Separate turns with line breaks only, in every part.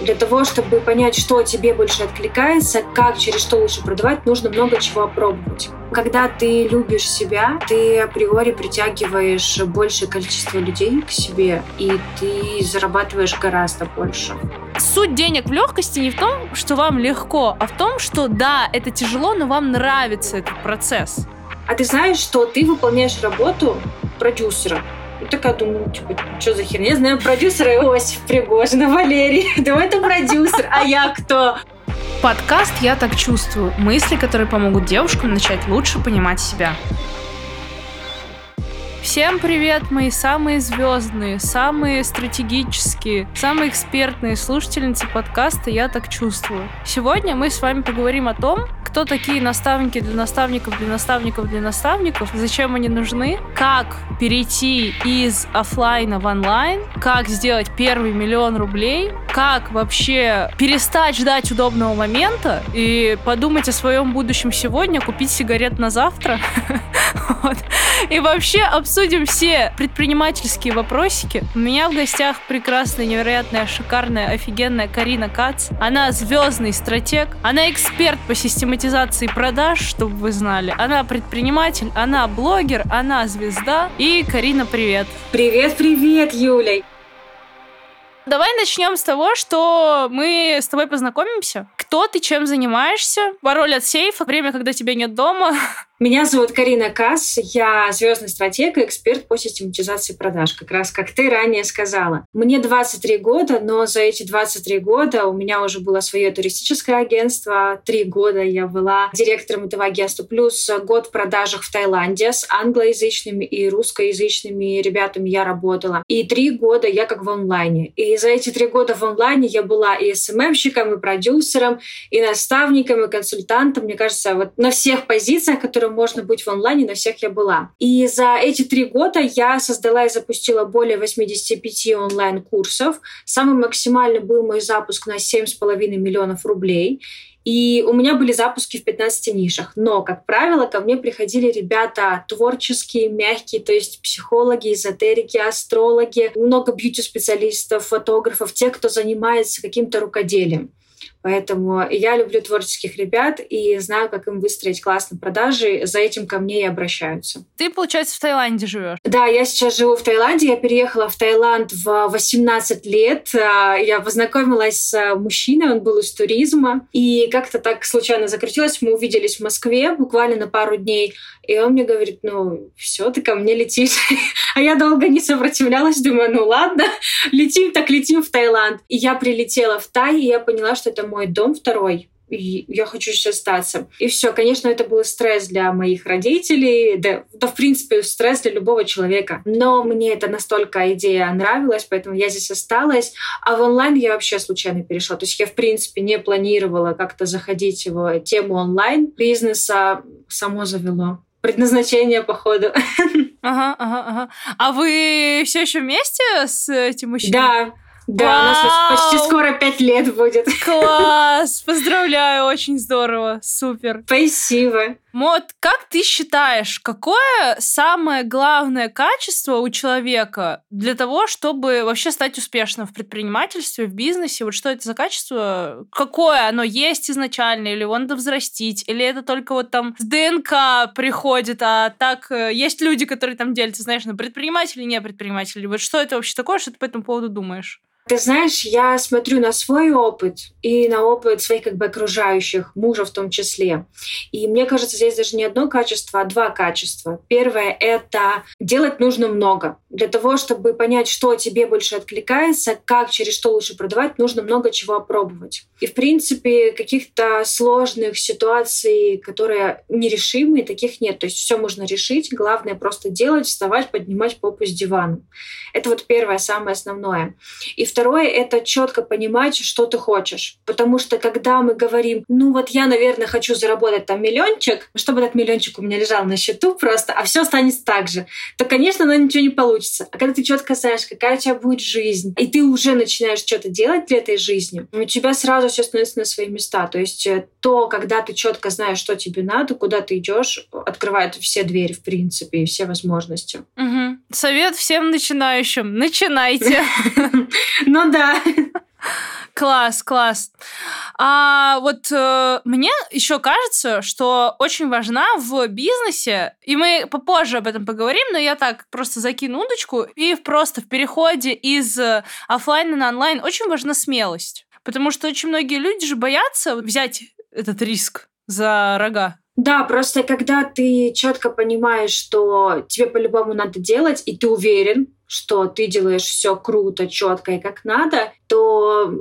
Для того, чтобы понять, что тебе больше откликается, как, через что лучше продавать, нужно много чего опробовать. Когда ты любишь себя, ты априори притягиваешь большее количество людей к себе, и ты зарабатываешь гораздо больше.
Суть денег в легкости не в том, что вам легко, а в том, что да, это тяжело, но вам нравится этот процесс.
А ты знаешь, что ты выполняешь работу продюсера, и такая думаю, типа, что за херня? Я знаю продюсера Иосиф Пригожина, Валерий. Да это продюсер, а я кто?
Подкаст «Я так чувствую». Мысли, которые помогут девушкам начать лучше понимать себя. Всем привет, мои самые звездные, самые стратегические, самые экспертные слушательницы подкаста «Я так чувствую». Сегодня мы с вами поговорим о том, кто такие наставники для наставников, для наставников, для наставников, зачем они нужны, как перейти из офлайна в онлайн, как сделать первый миллион рублей, как вообще перестать ждать удобного момента и подумать о своем будущем сегодня, купить сигарет на завтра. И вообще обсудим все предпринимательские вопросики. У меня в гостях прекрасная, невероятная, шикарная, офигенная Карина Кац. Она звездный стратег, она эксперт по систематизации продаж, чтобы вы знали. Она предприниматель, она блогер, она звезда. И Карина, привет.
Привет, привет, Юля.
Давай начнем с того, что мы с тобой познакомимся. Кто ты, чем занимаешься? Пароль от сейфа, время, когда тебя нет дома.
Меня зовут Карина Касс, я звездный стратег и эксперт по систематизации продаж, как раз как ты ранее сказала. Мне 23 года, но за эти 23 года у меня уже было свое туристическое агентство. Три года я была директором этого агентства, плюс год в продажах в Таиланде с англоязычными и русскоязычными ребятами я работала. И три года я как в онлайне. И за эти три года в онлайне я была и СММщиком, и продюсером, и наставником, и консультантом. Мне кажется, вот на всех позициях, которые можно быть в онлайне, на всех я была. И за эти три года я создала и запустила более 85 онлайн-курсов. Самый максимальный был мой запуск на 7,5 миллионов рублей. И у меня были запуски в 15 нишах. Но, как правило, ко мне приходили ребята творческие, мягкие, то есть психологи, эзотерики, астрологи, много бьюти-специалистов, фотографов, те, кто занимается каким-то рукоделием. Поэтому я люблю творческих ребят и знаю, как им выстроить классные продажи. За этим ко мне и обращаются.
Ты, получается, в Таиланде живешь?
Да, я сейчас живу в Таиланде. Я переехала в Таиланд в 18 лет. А, я познакомилась с мужчиной, он был из туризма. И как-то так случайно закрутилось. Мы увиделись в Москве буквально на пару дней. И он мне говорит, ну, все, ты ко мне летишь. а я долго не сопротивлялась, думаю, ну ладно, летим так летим в Таиланд. И я прилетела в Тай, и я поняла, что это мой дом второй и я хочу сейчас остаться. И все, конечно, это был стресс для моих родителей, да, да, в принципе, стресс для любого человека. Но мне это настолько идея нравилась, поэтому я здесь осталась. А в онлайн я вообще случайно перешла. То есть я, в принципе, не планировала как-то заходить в тему онлайн. Бизнеса само завело предназначение, походу.
Ага, ага, ага. А вы все еще вместе с этим мужчиной?
Да. Да, Вау! у нас почти скоро пять лет будет.
Класс! Поздравляю, очень здорово, супер.
Спасибо.
Вот как ты считаешь, какое самое главное качество у человека для того, чтобы вообще стать успешным в предпринимательстве, в бизнесе? Вот что это за качество? Какое оно есть изначально? Или его надо взрастить? Или это только вот там с ДНК приходит, а так э, есть люди, которые там делятся, знаешь, на предприниматели, не предприниматели? Вот что это вообще такое, что ты по этому поводу думаешь?
Ты знаешь, я смотрю на свой опыт и на опыт своих как бы окружающих, мужа в том числе. И мне кажется, здесь даже не одно качество, а два качества. Первое — это делать нужно много. Для того, чтобы понять, что тебе больше откликается, как, через что лучше продавать, нужно много чего опробовать. И, в принципе, каких-то сложных ситуаций, которые нерешимые, таких нет. То есть все можно решить. Главное просто делать, вставать, поднимать попу с дивана. Это вот первое, самое основное. И второе — это четко понимать, что ты хочешь. Потому что когда мы говорим, ну вот я, наверное, хочу заработать там миллиончик, чтобы этот миллиончик у меня лежал на счету просто, а все останется так же, то, конечно, на ничего не получится. А когда ты четко знаешь, какая у тебя будет жизнь, и ты уже начинаешь что-то делать для этой жизни, у тебя сразу все становится на свои места. То есть э, то, когда ты четко знаешь, что тебе надо, куда ты идешь, открывает все двери, в принципе, и все возможности.
Угу. Совет всем начинающим. Начинайте.
Ну да.
Класс, класс. А вот э, мне еще кажется, что очень важна в бизнесе, и мы попозже об этом поговорим, но я так просто закину удочку, и просто в переходе из офлайна на онлайн очень важна смелость. Потому что очень многие люди же боятся взять этот риск за рога.
Да, просто когда ты четко понимаешь, что тебе по-любому надо делать, и ты уверен, что ты делаешь все круто, четко и как надо, то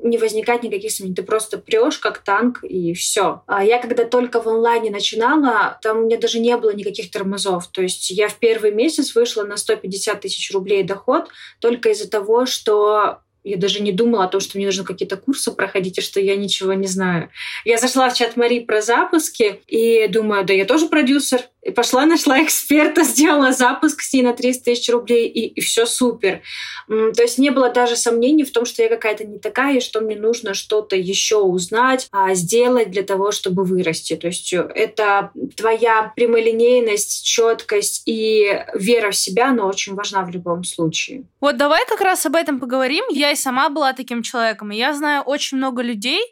не возникает никаких сомнений. Ты просто прешь как танк и все. А я когда только в онлайне начинала, там у меня даже не было никаких тормозов. То есть я в первый месяц вышла на 150 тысяч рублей доход только из-за того, что я даже не думала о том, что мне нужно какие-то курсы проходить, и что я ничего не знаю. Я зашла в чат Мари про запуски и думаю, да я тоже продюсер. Пошла, нашла эксперта, сделала запуск с ней на 300 тысяч рублей, и, и все супер. То есть не было даже сомнений в том, что я какая-то не такая, и что мне нужно что-то еще узнать, а сделать для того, чтобы вырасти. То есть это твоя прямолинейность, четкость и вера в себя, она очень важна в любом случае.
Вот давай как раз об этом поговорим. Я и сама была таким человеком, и я знаю очень много людей,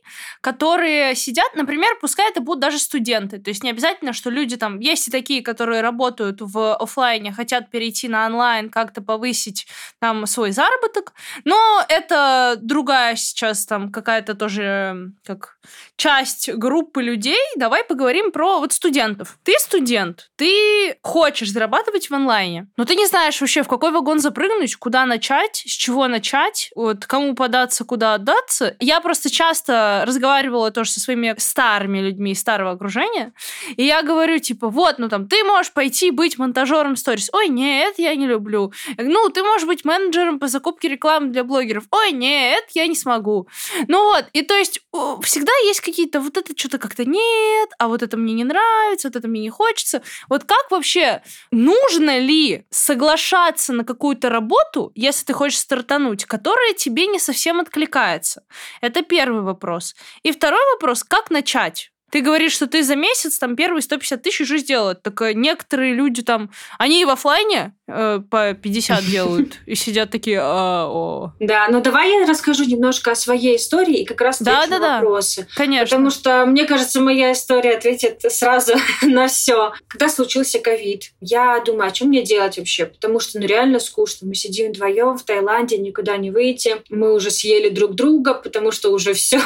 которые сидят, например, пускай это будут даже студенты. То есть не обязательно, что люди там, есть и такие, которые работают в офлайне, хотят перейти на онлайн, как-то повысить там свой заработок, но это другая сейчас там какая-то тоже как часть группы людей. Давай поговорим про вот студентов. Ты студент, ты хочешь зарабатывать в онлайне, но ты не знаешь вообще, в какой вагон запрыгнуть, куда начать, с чего начать, вот кому податься, куда отдаться. Я просто часто разговаривала тоже со своими старыми людьми из старого окружения, и я говорю, типа, вот, ну там, ты можешь пойти быть монтажером сторис. Ой, нет, я не люблю. Ну, ты можешь быть менеджером по закупке рекламы для блогеров. Ой, нет, я не смогу. Ну вот, и то есть всегда есть какие-то, вот это что-то как-то нет, а вот это мне не нравится, вот это мне не хочется. Вот как вообще, нужно ли соглашаться на какую-то работу, если ты хочешь стартануть, которая тебе не совсем откликается? Это первый вопрос. И второй вопрос, как начать? Ты говоришь, что ты за месяц там первые 150 тысяч уже сделал. Так э, некоторые люди там, они и в офлайне э, по 50 делают и сидят такие, а, о.
Да, ну давай я расскажу немножко о своей истории и как раз да, да, на вопросы.
Да, конечно.
Потому что, мне кажется, моя история ответит сразу на все. Когда случился ковид, я думаю, а что мне делать вообще? Потому что, ну, реально скучно. Мы сидим вдвоем в Таиланде, никуда не выйти. Мы уже съели друг друга, потому что уже все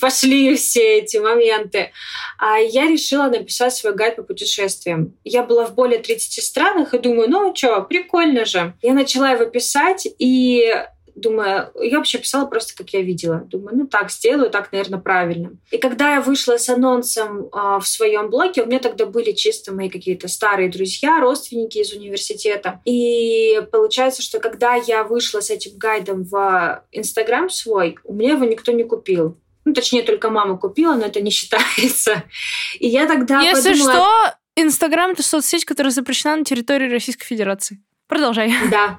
пошли все эти моменты. А я решила написать свой гайд по путешествиям. Я была в более 30 странах и думаю, ну что, прикольно же. Я начала его писать и думаю, я вообще писала просто, как я видела. Думаю, ну так сделаю, так, наверное, правильно. И когда я вышла с анонсом э, в своем блоге, у меня тогда были чисто мои какие-то старые друзья, родственники из университета. И получается, что когда я вышла с этим гайдом в Инстаграм свой, у меня его никто не купил. Ну, точнее, только мама купила, но это не считается. И я тогда
Если
подумала...
что, Инстаграм — это соцсеть, которая запрещена на территории Российской Федерации. Продолжай.
Да,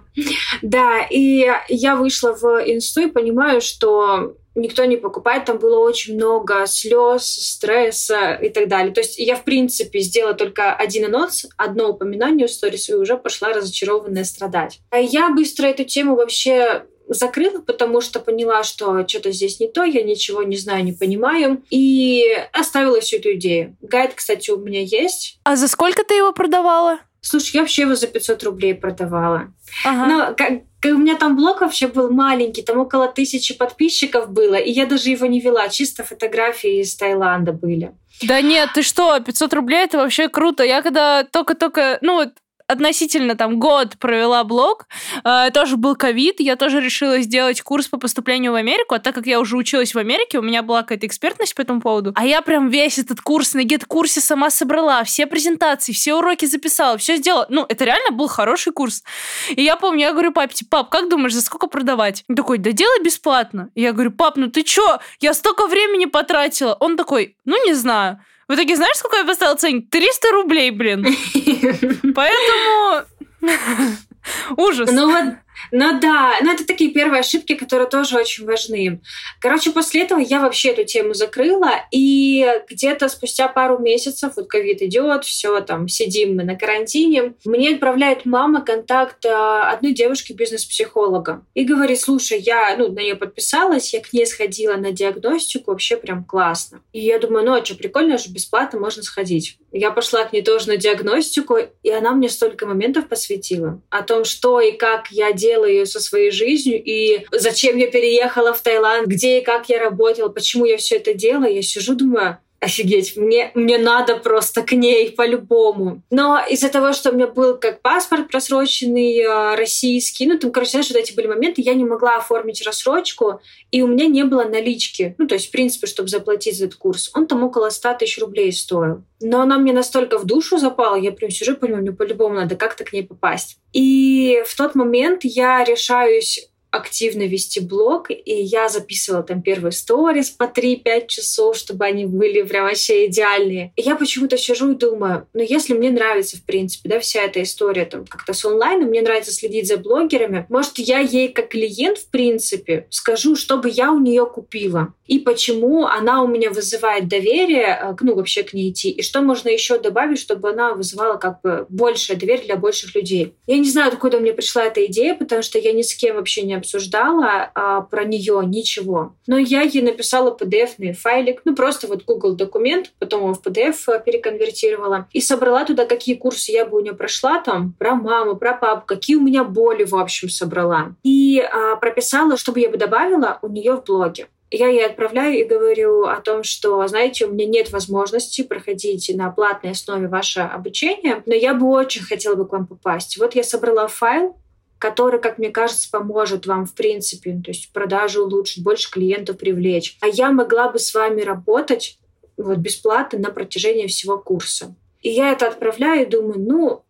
да. И я вышла в инсту и понимаю, что никто не покупает. Там было очень много слез, стресса и так далее. То есть я, в принципе, сделала только один анонс, одно упоминание в сторис, и уже пошла разочарованная страдать. А я быстро эту тему вообще закрыла, потому что поняла, что что-то здесь не то, я ничего не знаю, не понимаю, и оставила всю эту идею. Гайд, кстати, у меня есть.
А за сколько ты его продавала?
Слушай, я вообще его за 500 рублей продавала. Ага. Но как, как у меня там блог вообще был маленький, там около тысячи подписчиков было, и я даже его не вела, чисто фотографии из Таиланда были.
Да нет, ты что, 500 рублей это вообще круто. Я когда только-только, ну вот относительно там год провела блог, э, тоже был ковид, я тоже решила сделать курс по поступлению в Америку, а так как я уже училась в Америке, у меня была какая-то экспертность по этому поводу, а я прям весь этот курс на гет-курсе сама собрала, все презентации, все уроки записала, все сделала. Ну, это реально был хороший курс. И я помню, я говорю папе, типа, пап, как думаешь, за сколько продавать? Он такой, да делай бесплатно. И я говорю, пап, ну ты чё? Я столько времени потратила. Он такой, ну не знаю. В итоге знаешь, сколько я поставила ценник? 300 рублей, блин. Поэтому... Ужас.
Ну вот, Ну да, ну это такие первые ошибки, которые тоже очень важны. Короче, после этого я вообще эту тему закрыла, и где-то спустя пару месяцев, вот ковид идет, все там, сидим мы на карантине, мне отправляет мама контакт а, одной девушки бизнес-психолога и говорит, слушай, я ну, на нее подписалась, я к ней сходила на диагностику, вообще прям классно. И я думаю, ну а что, прикольно же, бесплатно можно сходить. Я пошла к ней тоже на диагностику, и она мне столько моментов посвятила о том, что и как я делаю со своей жизнью, и зачем я переехала в Таиланд, где и как я работала, почему я все это делаю. Я сижу, думаю, офигеть, мне, мне надо просто к ней по-любому. Но из-за того, что у меня был как паспорт просроченный э, российский, ну, там, короче, знаешь, вот эти были моменты, я не могла оформить рассрочку, и у меня не было налички. Ну, то есть, в принципе, чтобы заплатить за этот курс. Он там около 100 тысяч рублей стоил. Но она мне настолько в душу запала, я прям сижу и понимаю, мне по-любому надо как-то к ней попасть. И в тот момент я решаюсь активно вести блог, и я записывала там первые сторис по 3-5 часов, чтобы они были прям вообще идеальные. И я почему-то сижу и думаю, ну если мне нравится, в принципе, да, вся эта история там как-то с онлайном, мне нравится следить за блогерами, может, я ей как клиент, в принципе, скажу, чтобы я у нее купила и почему она у меня вызывает доверие, э, ну, вообще к ней идти, и что можно еще добавить, чтобы она вызывала как бы большее доверие для больших людей. Я не знаю, откуда мне пришла эта идея, потому что я ни с кем вообще не обсуждала а, про нее ничего. Но я ей написала PDF-ный файлик, ну, просто вот Google документ, потом его в PDF э, переконвертировала, и собрала туда, какие курсы я бы у нее прошла, там, про маму, про папу, какие у меня боли, в общем, собрала. И а, прописала, чтобы я бы добавила у нее в блоге я ей отправляю и говорю о том, что, знаете, у меня нет возможности проходить на платной основе ваше обучение, но я бы очень хотела бы к вам попасть. Вот я собрала файл, который, как мне кажется, поможет вам, в принципе, то есть продажу улучшить, больше клиентов привлечь. А я могла бы с вами работать вот бесплатно на протяжении всего курса. И я это отправляю и думаю, ну,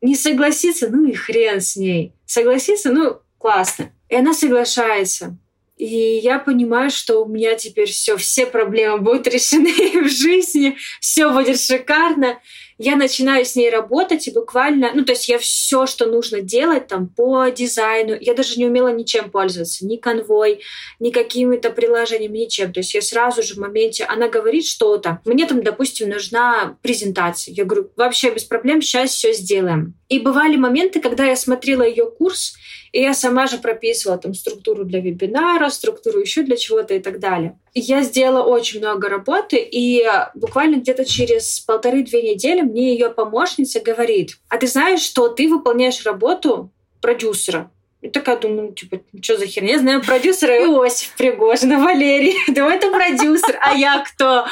не согласиться, ну и хрен с ней. Согласиться, ну, классно. И она соглашается. И я понимаю, что у меня теперь все, все проблемы будут решены в жизни, все будет шикарно. Я начинаю с ней работать и буквально, ну то есть я все, что нужно делать там по дизайну, я даже не умела ничем пользоваться, ни конвой, ни какими-то приложениями, ничем. То есть я сразу же в моменте, она говорит что-то, мне там, допустим, нужна презентация. Я говорю, вообще без проблем, сейчас все сделаем. И бывали моменты, когда я смотрела ее курс, и я сама же прописывала там структуру для вебинара, структуру еще для чего-то и так далее. Я сделала очень много работы, и буквально где-то через полторы-две недели мне ее помощница говорит, а ты знаешь, что ты выполняешь работу продюсера? И такая думаю, ну, типа, что за херня? Я знаю продюсера Иосиф Пригожина, Валерий. Думаю, это продюсер, а я кто?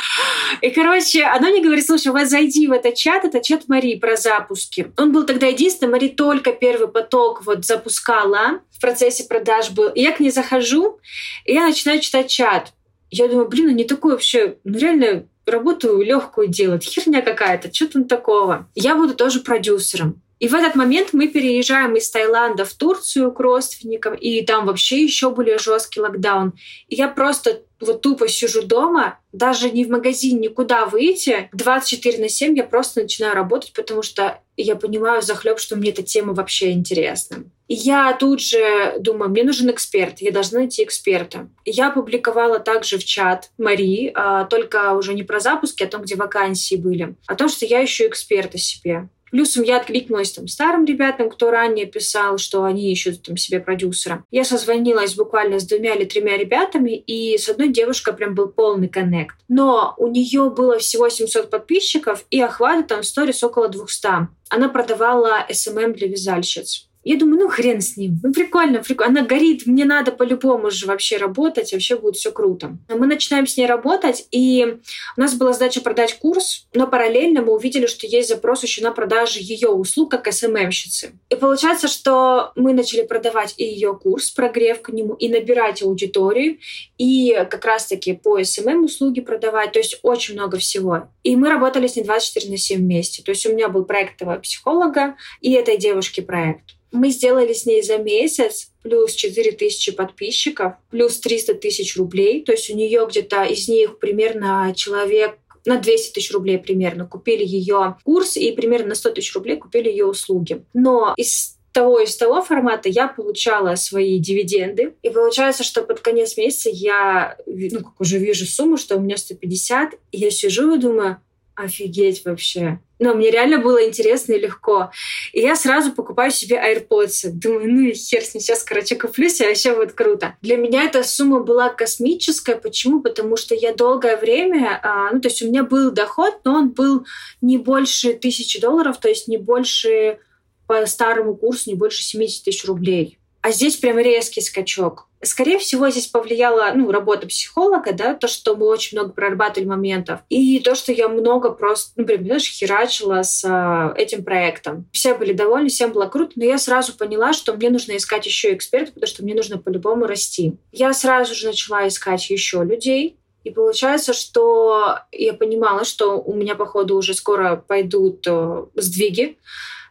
И, короче, она мне говорит, слушай, вот зайди в этот чат, это чат Марии про запуски. Он был тогда единственный, Мари только первый поток вот запускала, в процессе продаж был. И я к ней захожу, и я начинаю читать чат. Я думаю, блин, не такой вообще, ну реально работу легкую делать, херня какая-то, что там такого. Я буду тоже продюсером. И в этот момент мы переезжаем из Таиланда в Турцию к родственникам, и там вообще еще более жесткий локдаун. И я просто вот тупо сижу дома, даже не в магазин, никуда выйти. 24 на 7 я просто начинаю работать, потому что я понимаю захлеб, что мне эта тема вообще интересна. Я тут же думаю, мне нужен эксперт, я должна найти эксперта. Я опубликовала также в чат Марии, а, только уже не про запуски, а о том, где вакансии были, о том, что я ищу эксперта себе. Плюсом я откликнулась там старым ребятам, кто ранее писал, что они ищут там себе продюсера. Я созвонилась буквально с двумя или тремя ребятами, и с одной девушкой прям был полный коннект. Но у нее было всего 700 подписчиков, и охваты там в сторис около 200. Она продавала SMM для вязальщиц. Я думаю, ну хрен с ним. Ну прикольно, прикольно. Она горит, мне надо по-любому же вообще работать, вообще будет все круто. Мы начинаем с ней работать, и у нас была задача продать курс, но параллельно мы увидели, что есть запрос еще на продажу ее услуг как SMMщицы. И получается, что мы начали продавать и ее курс, прогрев к нему, и набирать аудиторию, и как раз-таки по SMM услуги продавать, то есть очень много всего. И мы работали с ней 24 на 7 вместе. То есть у меня был проект вот психолога и этой девушки проект. Мы сделали с ней за месяц плюс 4 тысячи подписчиков, плюс 300 тысяч рублей. То есть у нее где-то из них примерно человек на 200 тысяч рублей примерно купили ее курс и примерно на 100 тысяч рублей купили ее услуги. Но из того и с того формата я получала свои дивиденды. И получается, что под конец месяца я ну, как уже вижу сумму, что у меня 150, и я сижу и думаю, офигеть вообще. Но мне реально было интересно и легко. И я сразу покупаю себе AirPods. Думаю, ну и хер с ним, сейчас, короче, куплюсь, и вообще будет круто. Для меня эта сумма была космическая. Почему? Потому что я долгое время, а, ну то есть у меня был доход, но он был не больше тысячи долларов, то есть не больше по старому курсу, не больше 70 тысяч рублей. А здесь прям резкий скачок. Скорее всего, здесь повлияла ну, работа психолога, да, то, что мы очень много прорабатывали моментов, и то, что я много просто, ну, прям, знаешь, херачила с э, этим проектом. Все были довольны, всем было круто, но я сразу поняла, что мне нужно искать еще экспертов, потому что мне нужно по-любому расти. Я сразу же начала искать еще людей, и получается, что я понимала, что у меня, походу, уже скоро пойдут э, сдвиги,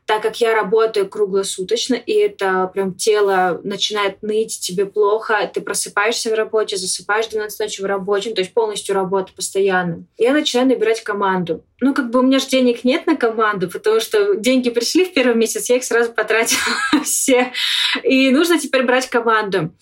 так как я работаю круглосуточно, и это прям тело начинает ныть, тебе плохо, ты просыпаешься в работе, засыпаешь 12 ночи в работе, ну, то есть полностью работа постоянно. Я начинаю набирать команду. Ну, как бы у меня же денег нет на команду, потому что деньги пришли в первый месяц, я их сразу потратила все. И нужно теперь брать команду.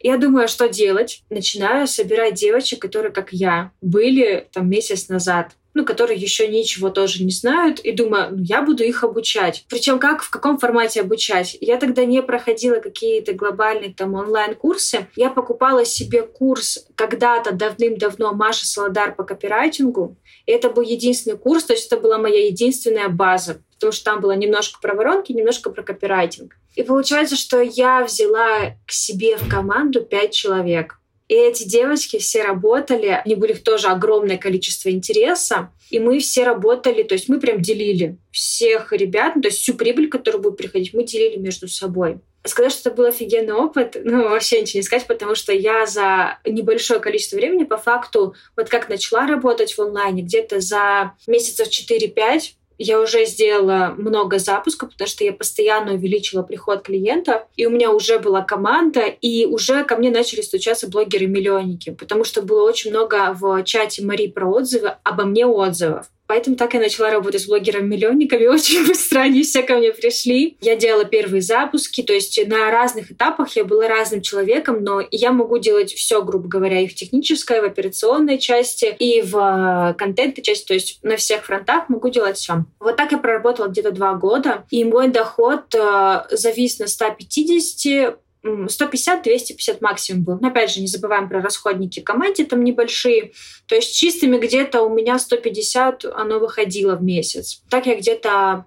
Я думаю, а что делать? Начинаю собирать девочек, которые, как я, были там месяц назад ну, которые еще ничего тоже не знают, и думаю, ну, я буду их обучать. Причем как, в каком формате обучать? Я тогда не проходила какие-то глобальные там онлайн-курсы. Я покупала себе курс когда-то давным-давно Маша Солодар по копирайтингу. И это был единственный курс, то есть это была моя единственная база, потому что там было немножко про воронки, немножко про копирайтинг. И получается, что я взяла к себе в команду пять человек. И эти девочки все работали, у них были тоже огромное количество интереса, и мы все работали, то есть мы прям делили всех ребят, ну, то есть всю прибыль, которая будет приходить, мы делили между собой. Сказать, что это был офигенный опыт, ну, вообще ничего не сказать, потому что я за небольшое количество времени, по факту, вот как начала работать в онлайне, где-то за месяцев 4-5 я уже сделала много запусков, потому что я постоянно увеличила приход клиента, и у меня уже была команда, и уже ко мне начали стучаться блогеры-миллионники, потому что было очень много в чате Мари про отзывы, обо мне отзывов. Поэтому так я начала работать с блогерами-миллионниками. Очень быстро они все ко мне пришли. Я делала первые запуски, то есть на разных этапах я была разным человеком, но я могу делать все, грубо говоря, и в технической, в операционной части, и в э, контентной части, то есть на всех фронтах могу делать все. Вот так я проработала где-то два года, и мой доход э, завис на 150 150-250 максимум был. Но опять же, не забываем про расходники команде там небольшие. То есть чистыми где-то у меня 150 оно выходило в месяц. Так я где-то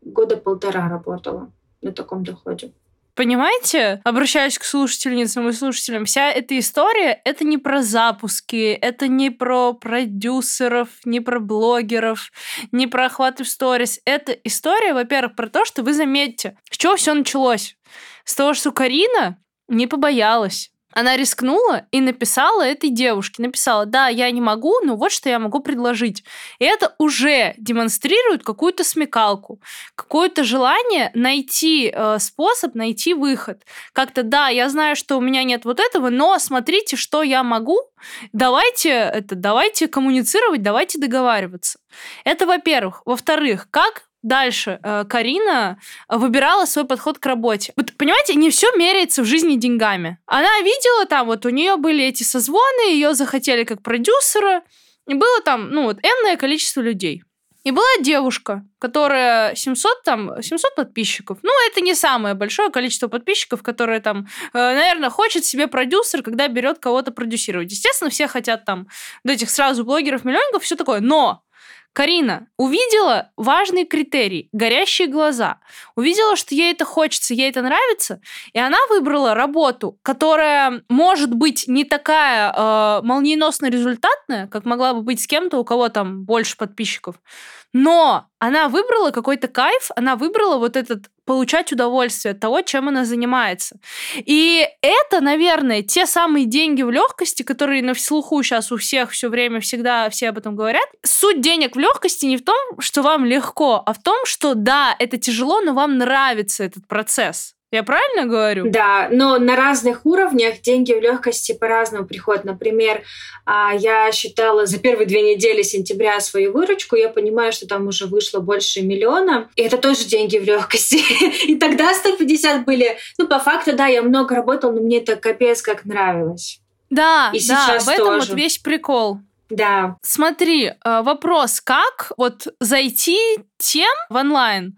года полтора работала на таком доходе.
Понимаете? Обращаюсь к слушательницам и слушателям. Вся эта история — это не про запуски, это не про продюсеров, не про блогеров, не про охваты в сторис. Это история, во-первых, про то, что вы заметите, с чего все началось. С того, что Карина не побоялась. Она рискнула и написала этой девушке. Написала, да, я не могу, но вот что я могу предложить. И это уже демонстрирует какую-то смекалку, какое-то желание найти э, способ, найти выход. Как-то, да, я знаю, что у меня нет вот этого, но смотрите, что я могу. Давайте, это, давайте коммуницировать, давайте договариваться. Это во-первых. Во-вторых, как Дальше э, Карина выбирала свой подход к работе. Вот, понимаете, не все меряется в жизни деньгами. Она видела там, вот у нее были эти созвоны, ее захотели как продюсера, и было там, ну вот, энное количество людей. И была девушка, которая 700, там, 700 подписчиков. Ну, это не самое большое количество подписчиков, которое там, э, наверное, хочет себе продюсер, когда берет кого-то продюсировать. Естественно, все хотят там вот этих сразу блогеров, миллионников, все такое. Но Карина увидела важный критерий – горящие глаза. Увидела, что ей это хочется, ей это нравится, и она выбрала работу, которая может быть не такая э, молниеносно результатная, как могла бы быть с кем-то, у кого там больше подписчиков, но она выбрала какой-то кайф, она выбрала вот этот получать удовольствие от того, чем она занимается. И это, наверное, те самые деньги в легкости, которые на слуху сейчас у всех все время всегда все об этом говорят. Суть денег в легкости не в том, что вам легко, а в том, что да, это тяжело, но вам нравится этот процесс. Я правильно говорю?
Да, но на разных уровнях деньги в легкости по-разному приходят. Например, а, я считала за первые две недели сентября свою выручку, я понимаю, что там уже вышло больше миллиона, и это тоже деньги в легкости. И тогда 150 были, ну, по факту, да, я много работала, но мне это капец как нравилось.
Да, и да, сейчас в этом тоже. вот весь прикол.
Да.
Смотри, э, вопрос, как вот зайти тем в онлайн,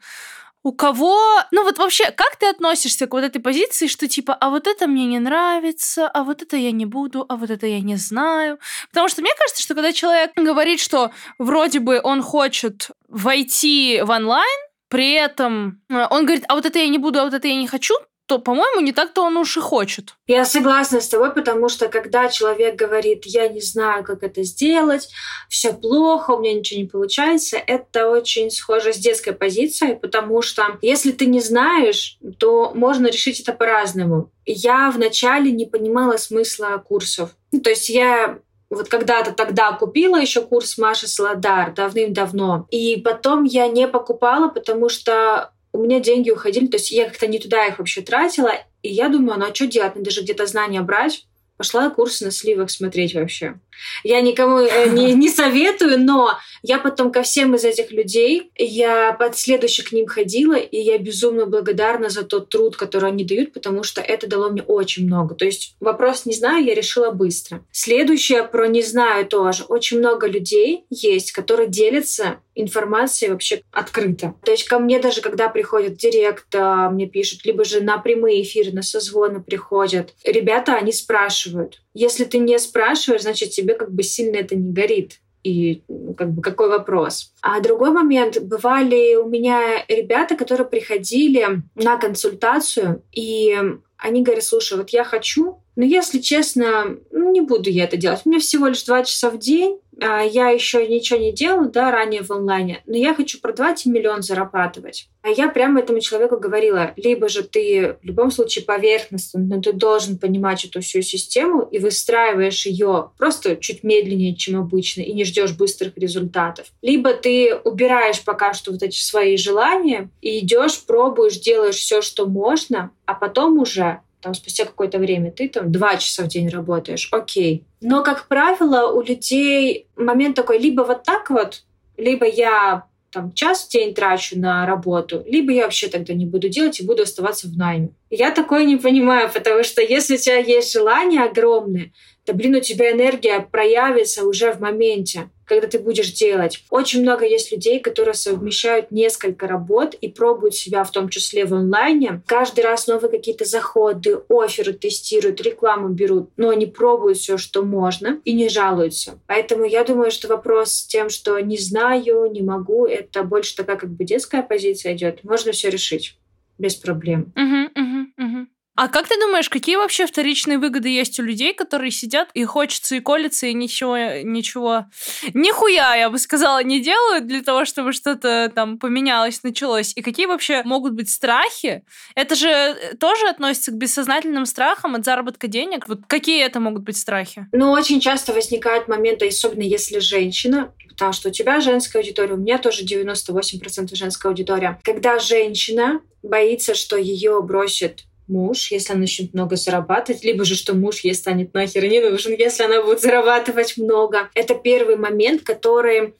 у кого... Ну вот вообще, как ты относишься к вот этой позиции, что типа, а вот это мне не нравится, а вот это я не буду, а вот это я не знаю. Потому что мне кажется, что когда человек говорит, что вроде бы он хочет войти в онлайн, при этом э, он говорит, а вот это я не буду, а вот это я не хочу, то, по-моему, не так-то он уж и хочет.
Я согласна с тобой, потому что когда человек говорит, я не знаю, как это сделать, все плохо, у меня ничего не получается, это очень схоже с детской позицией, потому что если ты не знаешь, то можно решить это по-разному. Я вначале не понимала смысла курсов. Ну, то есть я вот когда-то тогда купила еще курс Маши Солодар давным-давно. И потом я не покупала, потому что у меня деньги уходили, то есть я как-то не туда их вообще тратила, и я думаю, ну а что делать, надо же где-то знания брать. Пошла курсы на сливах смотреть вообще. Я никому э, не, не советую, но я потом ко всем из этих людей, я под следующих к ним ходила, и я безумно благодарна за тот труд, который они дают, потому что это дало мне очень много. То есть вопрос «не знаю» я решила быстро. Следующее про «не знаю» тоже. Очень много людей есть, которые делятся информацией вообще открыто. То есть ко мне даже, когда приходят директ, мне пишут, либо же на прямые эфиры, на созвоны приходят, ребята, они спрашивают. Если ты не спрашиваешь, значит, тебе как бы сильно это не горит и ну, как бы какой вопрос. А другой момент, бывали у меня ребята, которые приходили на консультацию, и они говорят, слушай, вот я хочу, но если честно, ну, не буду я это делать. У меня всего лишь два часа в день, а, я еще ничего не делала, да, ранее в онлайне, но я хочу продавать и миллион зарабатывать. А я прямо этому человеку говорила, либо же ты в любом случае поверхностно, но ты должен понимать эту всю систему и выстраиваешь ее просто чуть медленнее, чем обычно, и не ждешь быстрых результатов. Либо ты убираешь пока что вот эти свои желания и идешь, пробуешь, делаешь все, что можно, а потом уже там спустя какое-то время ты там два часа в день работаешь, окей. Но, как правило, у людей момент такой, либо вот так вот, либо я там час в день трачу на работу, либо я вообще тогда не буду делать и буду оставаться в найме. Я такое не понимаю, потому что если у тебя есть желание огромное, то, блин, у тебя энергия проявится уже в моменте когда ты будешь делать. Очень много есть людей, которые совмещают несколько работ и пробуют себя, в том числе в онлайне. Каждый раз новые какие-то заходы, оферы тестируют, рекламу берут, но они пробуют все, что можно, и не жалуются. Поэтому я думаю, что вопрос с тем, что не знаю, не могу, это больше такая как бы детская позиция идет. Можно все решить без проблем.
Uh-huh, uh-huh, uh-huh. А как ты думаешь, какие вообще вторичные выгоды есть у людей, которые сидят и хочется и колется, и ничего, ничего, нихуя, я бы сказала, не делают для того, чтобы что-то там поменялось, началось? И какие вообще могут быть страхи? Это же э, тоже относится к бессознательным страхам от заработка денег. Вот какие это могут быть страхи?
Ну, очень часто возникают моменты, особенно если женщина, потому что у тебя женская аудитория, у меня тоже 98% женская аудитория. Когда женщина боится, что ее бросит муж, если она начнет много зарабатывать, либо же, что муж ей станет нахер не нужен, если она будет зарабатывать много. Это первый момент, который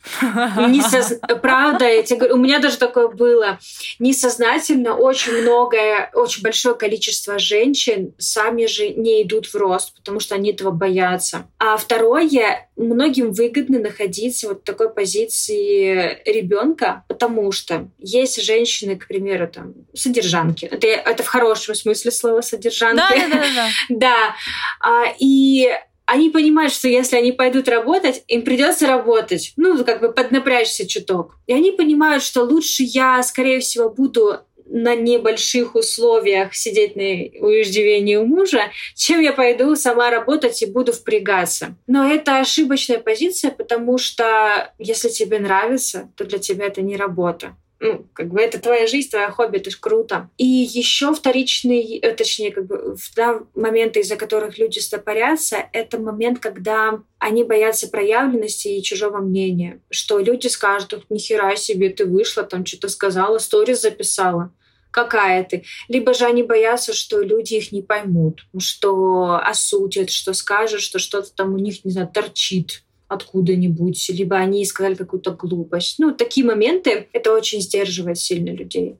не соз... правда, я тебе говорю, у меня даже такое было. Несознательно очень многое, очень большое количество женщин сами же не идут в рост, потому что они этого боятся. А второе, многим выгодно находиться вот в такой позиции ребенка, потому что есть женщины, к примеру, там, содержанки. Это, это в хорошем смысле слова содержанки.
Да, да, да. Да.
да. А, и они понимают, что если они пойдут работать, им придется работать, ну, как бы поднапрячься чуток. И они понимают, что лучше я, скорее всего, буду на небольших условиях сидеть на уеждивении у мужа, чем я пойду сама работать и буду впрягаться. Но это ошибочная позиция, потому что если тебе нравится, то для тебя это не работа ну, как бы это твоя жизнь, твое хобби, это ж круто. И еще вторичный, э, точнее, как бы да, моменты, из-за которых люди стопорятся, это момент, когда они боятся проявленности и чужого мнения. Что люди скажут, нихера себе, ты вышла, там что-то сказала, сторис записала. какая ты. Либо же они боятся, что люди их не поймут, что осудят, что скажут, что что-то там у них, не знаю, торчит откуда-нибудь, либо они сказали какую-то глупость. Ну, такие моменты, это очень сдерживает сильно людей.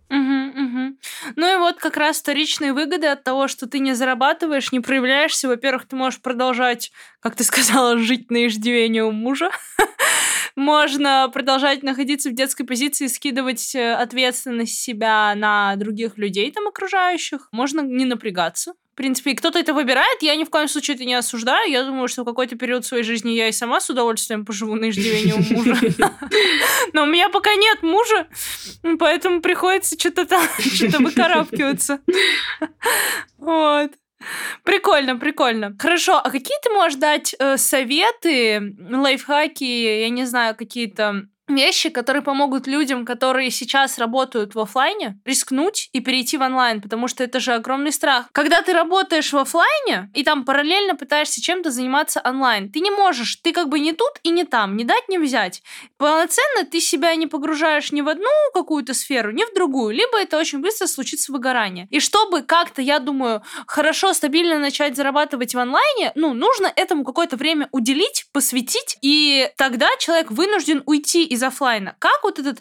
Ну и вот как раз вторичные выгоды от того, что ты не зарабатываешь, не проявляешься. Во-первых, ты можешь продолжать, как ты сказала, жить на иждивении у мужа. Можно продолжать находиться в детской позиции, скидывать э, ответственность себя на других людей там окружающих. Можно не напрягаться в принципе, кто-то это выбирает, я ни в коем случае это не осуждаю. Я думаю, что в какой-то период своей жизни я и сама с удовольствием поживу на иждивении у мужа. Но у меня пока нет мужа, поэтому приходится что-то там, что-то выкарабкиваться. Вот. Прикольно, прикольно. Хорошо, а какие ты можешь дать э, советы, лайфхаки, я не знаю, какие-то вещи, которые помогут людям, которые сейчас работают в офлайне, рискнуть и перейти в онлайн, потому что это же огромный страх. Когда ты работаешь в офлайне и там параллельно пытаешься чем-то заниматься онлайн, ты не можешь, ты как бы не тут и не там, не дать, не взять. Полноценно ты себя не погружаешь ни в одну какую-то сферу, ни в другую, либо это очень быстро случится выгорание. И чтобы как-то, я думаю, хорошо, стабильно начать зарабатывать в онлайне, ну, нужно этому какое-то время уделить, посвятить, и тогда человек вынужден уйти из офлайна. Как вот этот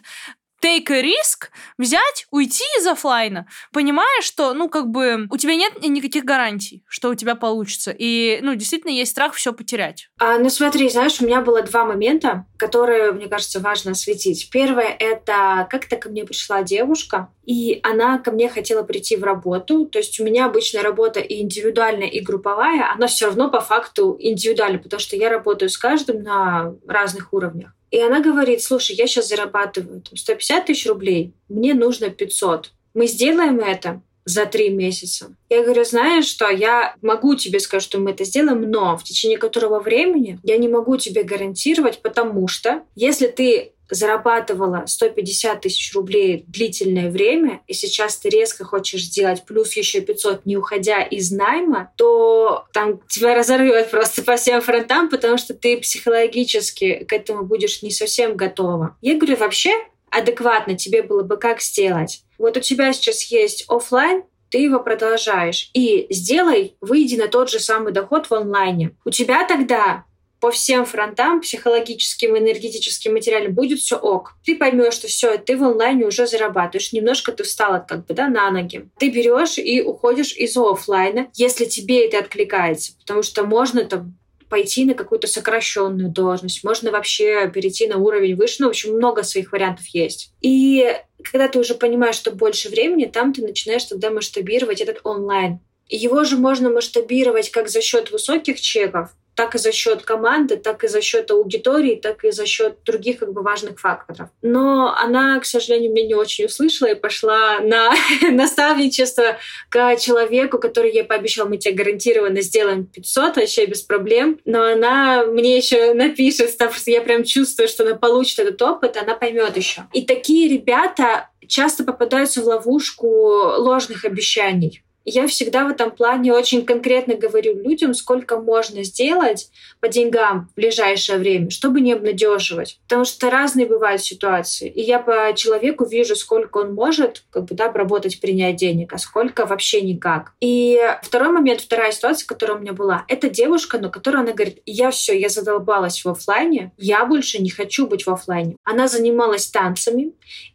take a risk, взять, уйти из офлайна, понимая, что, ну, как бы, у тебя нет никаких гарантий, что у тебя получится. И, ну, действительно, есть страх все потерять.
А, ну, смотри, знаешь, у меня было два момента, которые, мне кажется, важно осветить. Первое — это как-то ко мне пришла девушка, и она ко мне хотела прийти в работу. То есть у меня обычная работа и индивидуальная, и групповая, она все равно по факту индивидуальна, потому что я работаю с каждым на разных уровнях. И она говорит, слушай, я сейчас зарабатываю там, 150 тысяч рублей, мне нужно 500. Мы сделаем это за три месяца. Я говорю, знаешь что, я могу тебе сказать, что мы это сделаем, но в течение которого времени я не могу тебе гарантировать, потому что если ты зарабатывала 150 тысяч рублей длительное время, и сейчас ты резко хочешь сделать плюс еще 500, не уходя из найма, то там тебя разорвет просто по всем фронтам, потому что ты психологически к этому будешь не совсем готова. Я говорю, вообще адекватно тебе было бы как сделать? Вот у тебя сейчас есть офлайн, ты его продолжаешь. И сделай, выйди на тот же самый доход в онлайне. У тебя тогда по всем фронтам, психологическим, энергетическим, материальным, будет все ок. Ты поймешь, что все, ты в онлайне уже зарабатываешь, немножко ты встала как бы да, на ноги. Ты берешь и уходишь из офлайна, если тебе это откликается, потому что можно там пойти на какую-то сокращенную должность, можно вообще перейти на уровень выше, ну, в общем, много своих вариантов есть. И когда ты уже понимаешь, что больше времени, там ты начинаешь тогда масштабировать этот онлайн. Его же можно масштабировать как за счет высоких чеков, так и за счет команды, так и за счет аудитории, так и за счет других как бы важных факторов. Но она, к сожалению, меня не очень услышала и пошла на наставничество к человеку, который ей пообещал, мы тебе гарантированно сделаем 500, вообще без проблем. Но она мне еще напишет, я прям чувствую, что она получит этот опыт, она поймет еще. И такие ребята часто попадаются в ловушку ложных обещаний я всегда в этом плане очень конкретно говорю людям, сколько можно сделать по деньгам в ближайшее время, чтобы не обнадеживать. Потому что разные бывают ситуации. И я по человеку вижу, сколько он может как бы, да, обработать, принять денег, а сколько вообще никак. И второй момент, вторая ситуация, которая у меня была, это девушка, но которая она говорит, я все, я задолбалась в офлайне, я больше не хочу быть в офлайне. Она занималась танцами,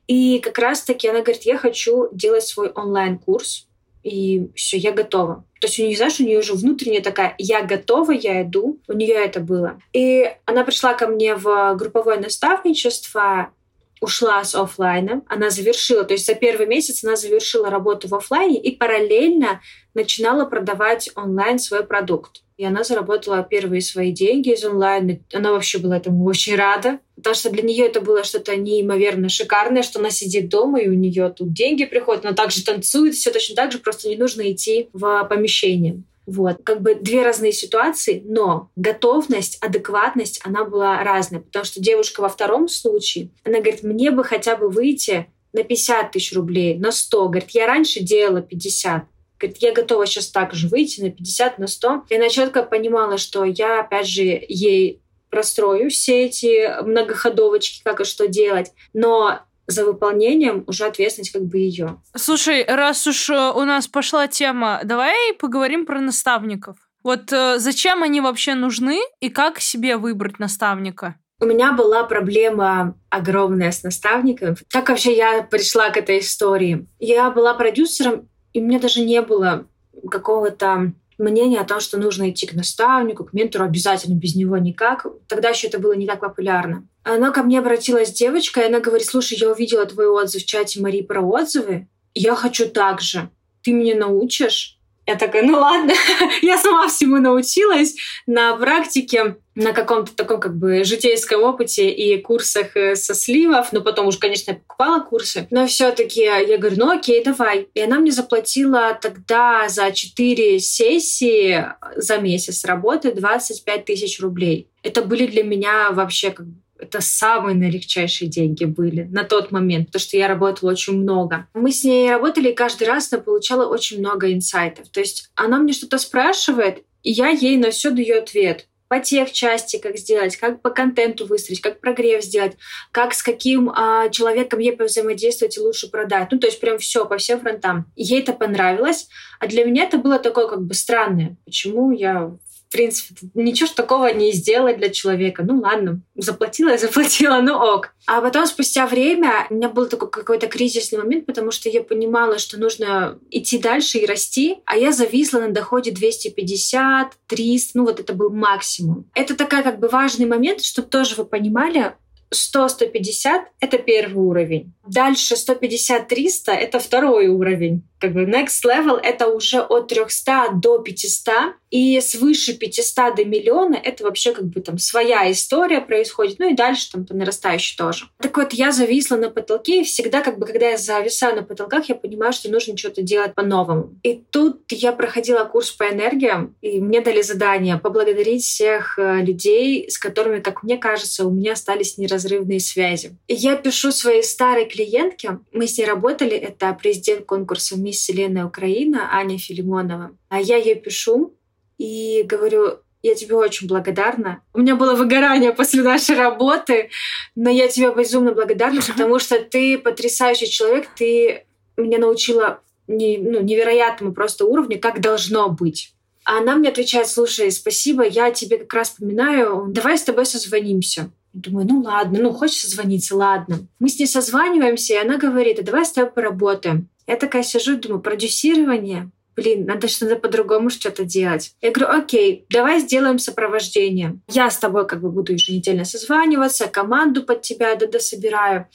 и как раз-таки она говорит, я хочу делать свой онлайн-курс, и все, я готова. То есть у нее, знаешь, у нее уже внутренняя такая, я готова, я иду. У нее это было. И она пришла ко мне в групповое наставничество, ушла с офлайна, она завершила, то есть за первый месяц она завершила работу в офлайне и параллельно начинала продавать онлайн свой продукт. И она заработала первые свои деньги из онлайна. Она вообще была этому очень рада, потому что для нее это было что-то неимоверно шикарное, что она сидит дома, и у нее тут деньги приходят, она также танцует, все точно так же, просто не нужно идти в помещение. Вот. Как бы две разные ситуации, но готовность, адекватность, она была разная. Потому что девушка во втором случае, она говорит, мне бы хотя бы выйти на 50 тысяч рублей, на 100. Говорит, я раньше делала 50. Говорит, я готова сейчас так же выйти на 50, на 100. И она четко понимала, что я, опять же, ей прострою все эти многоходовочки, как и что делать. Но за выполнением уже ответственность как бы ее.
Слушай, раз уж э, у нас пошла тема, давай поговорим про наставников. Вот э, зачем они вообще нужны и как себе выбрать наставника?
У меня была проблема огромная с наставником. Как вообще я пришла к этой истории? Я была продюсером, и у меня даже не было какого-то мнения о том, что нужно идти к наставнику, к ментору обязательно, без него никак. Тогда еще это было не так популярно. Она ко мне обратилась девочка, и она говорит, слушай, я увидела твой отзыв в чате Марии про отзывы, я хочу так же. Ты меня научишь? Я такая, ну ладно, я сама всему научилась на практике, на каком-то таком как бы житейском опыте и курсах э, со сливов, но потом уже, конечно, я покупала курсы, но все таки я говорю, ну окей, давай. И она мне заплатила тогда за 4 сессии за месяц работы 25 тысяч рублей. Это были для меня вообще как бы это самые наилегчайшие деньги были на тот момент, потому что я работала очень много. Мы с ней работали, и каждый раз она получала очень много инсайтов. То есть она мне что-то спрашивает, и я ей на все даю ответ по тех части, как сделать, как по контенту выстроить, как прогрев сделать, как с каким а, человеком ей взаимодействовать и лучше продать. Ну, то есть прям все по всем фронтам. Ей это понравилось, а для меня это было такое как бы странное. Почему я принципе, ничего такого не сделать для человека. Ну ладно, заплатила и заплатила, ну ок. А потом, спустя время, у меня был такой какой-то кризисный момент, потому что я понимала, что нужно идти дальше и расти, а я зависла на доходе 250, 300, ну вот это был максимум. Это такая как бы важный момент, чтобы тоже вы понимали, 100-150 — это первый уровень. Дальше 150-300 — это второй уровень. Как бы next level — это уже от 300 до 500. И свыше 500 до миллиона — это вообще как бы там своя история происходит. Ну и дальше там по нарастающей тоже. Так вот, я зависла на потолке, и всегда как бы, когда я зависаю на потолках, я понимаю, что нужно что-то делать по-новому. И тут я проходила курс по энергиям, и мне дали задание поблагодарить всех э, людей, с которыми, как мне кажется, у меня остались неразрывные связи. Я пишу своей старой клиентке, мы с ней работали, это президент конкурса «Мисс Вселенная Украина» Аня Филимонова. А я ей пишу, и говорю, я тебе очень благодарна. У меня было выгорание после нашей работы, но я тебе безумно благодарна, потому что ты потрясающий человек, ты меня научила не, ну, невероятному просто уровню, как должно быть. А она мне отвечает, слушай, спасибо, я тебе как раз вспоминаю, давай с тобой созвонимся. Думаю, ну ладно, ну хочешь созвониться, ладно. Мы с ней созваниваемся, и она говорит, а давай с тобой поработаем. Я такая сижу думаю, продюсирование, блин, надо что-то по-другому что-то делать. Я говорю, окей, давай сделаем сопровождение. Я с тобой как бы буду еженедельно созваниваться, команду под тебя да, собираю,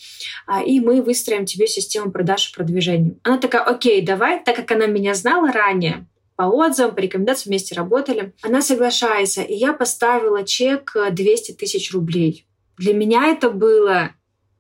а, и мы выстроим тебе систему продаж и продвижения. Она такая, окей, давай, так как она меня знала ранее, по отзывам, по рекомендациям вместе работали. Она соглашается, и я поставила чек 200 тысяч рублей. Для меня это было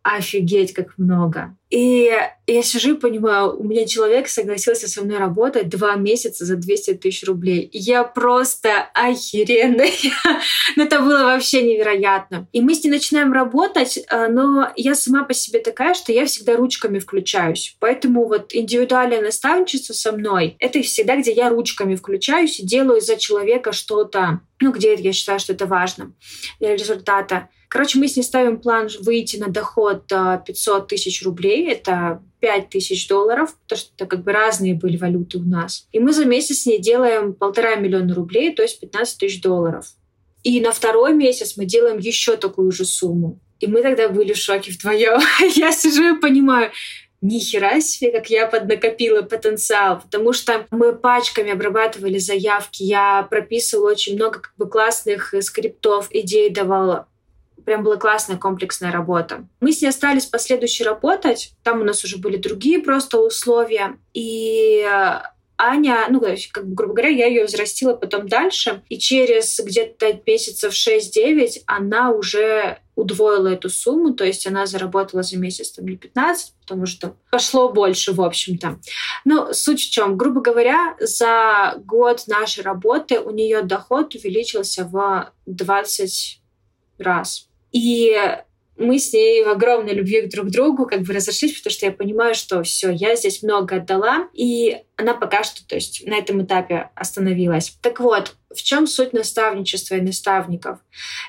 офигеть, как много. И я сижу и понимаю, у меня человек согласился со мной работать два месяца за 200 тысяч рублей. Я просто охеренная. но это было вообще невероятно. И мы с ней начинаем работать, э, но я сама по себе такая, что я всегда ручками включаюсь. Поэтому вот индивидуальное наставничество со мной — это всегда, где я ручками включаюсь и делаю за человека что-то, ну, где я считаю, что это важно для результата. Короче, мы с ней ставим план выйти на доход 500 тысяч рублей. Это 5 тысяч долларов, потому что это как бы разные были валюты у нас. И мы за месяц с ней делаем полтора миллиона рублей, то есть 15 тысяч долларов. И на второй месяц мы делаем еще такую же сумму. И мы тогда были в шоке вдвоем. Я сижу и понимаю, ни хера себе, как я поднакопила потенциал, потому что мы пачками обрабатывали заявки, я прописывала очень много как бы классных скриптов, идей давала прям была классная комплексная работа. Мы с ней остались последующей работать. Там у нас уже были другие просто условия. И Аня, ну, как бы, грубо говоря, я ее взрастила потом дальше, и через где-то месяцев 6-9 она уже удвоила эту сумму, то есть она заработала за месяц там не 15, потому что пошло больше, в общем-то. Но суть в чем? Грубо говоря, за год нашей работы у нее доход увеличился в 20 раз. И мы с ней в огромной любви друг к другу как бы разошлись, потому что я понимаю, что все, я здесь много отдала, и она пока что, то есть на этом этапе остановилась. Так вот, в чем суть наставничества и наставников?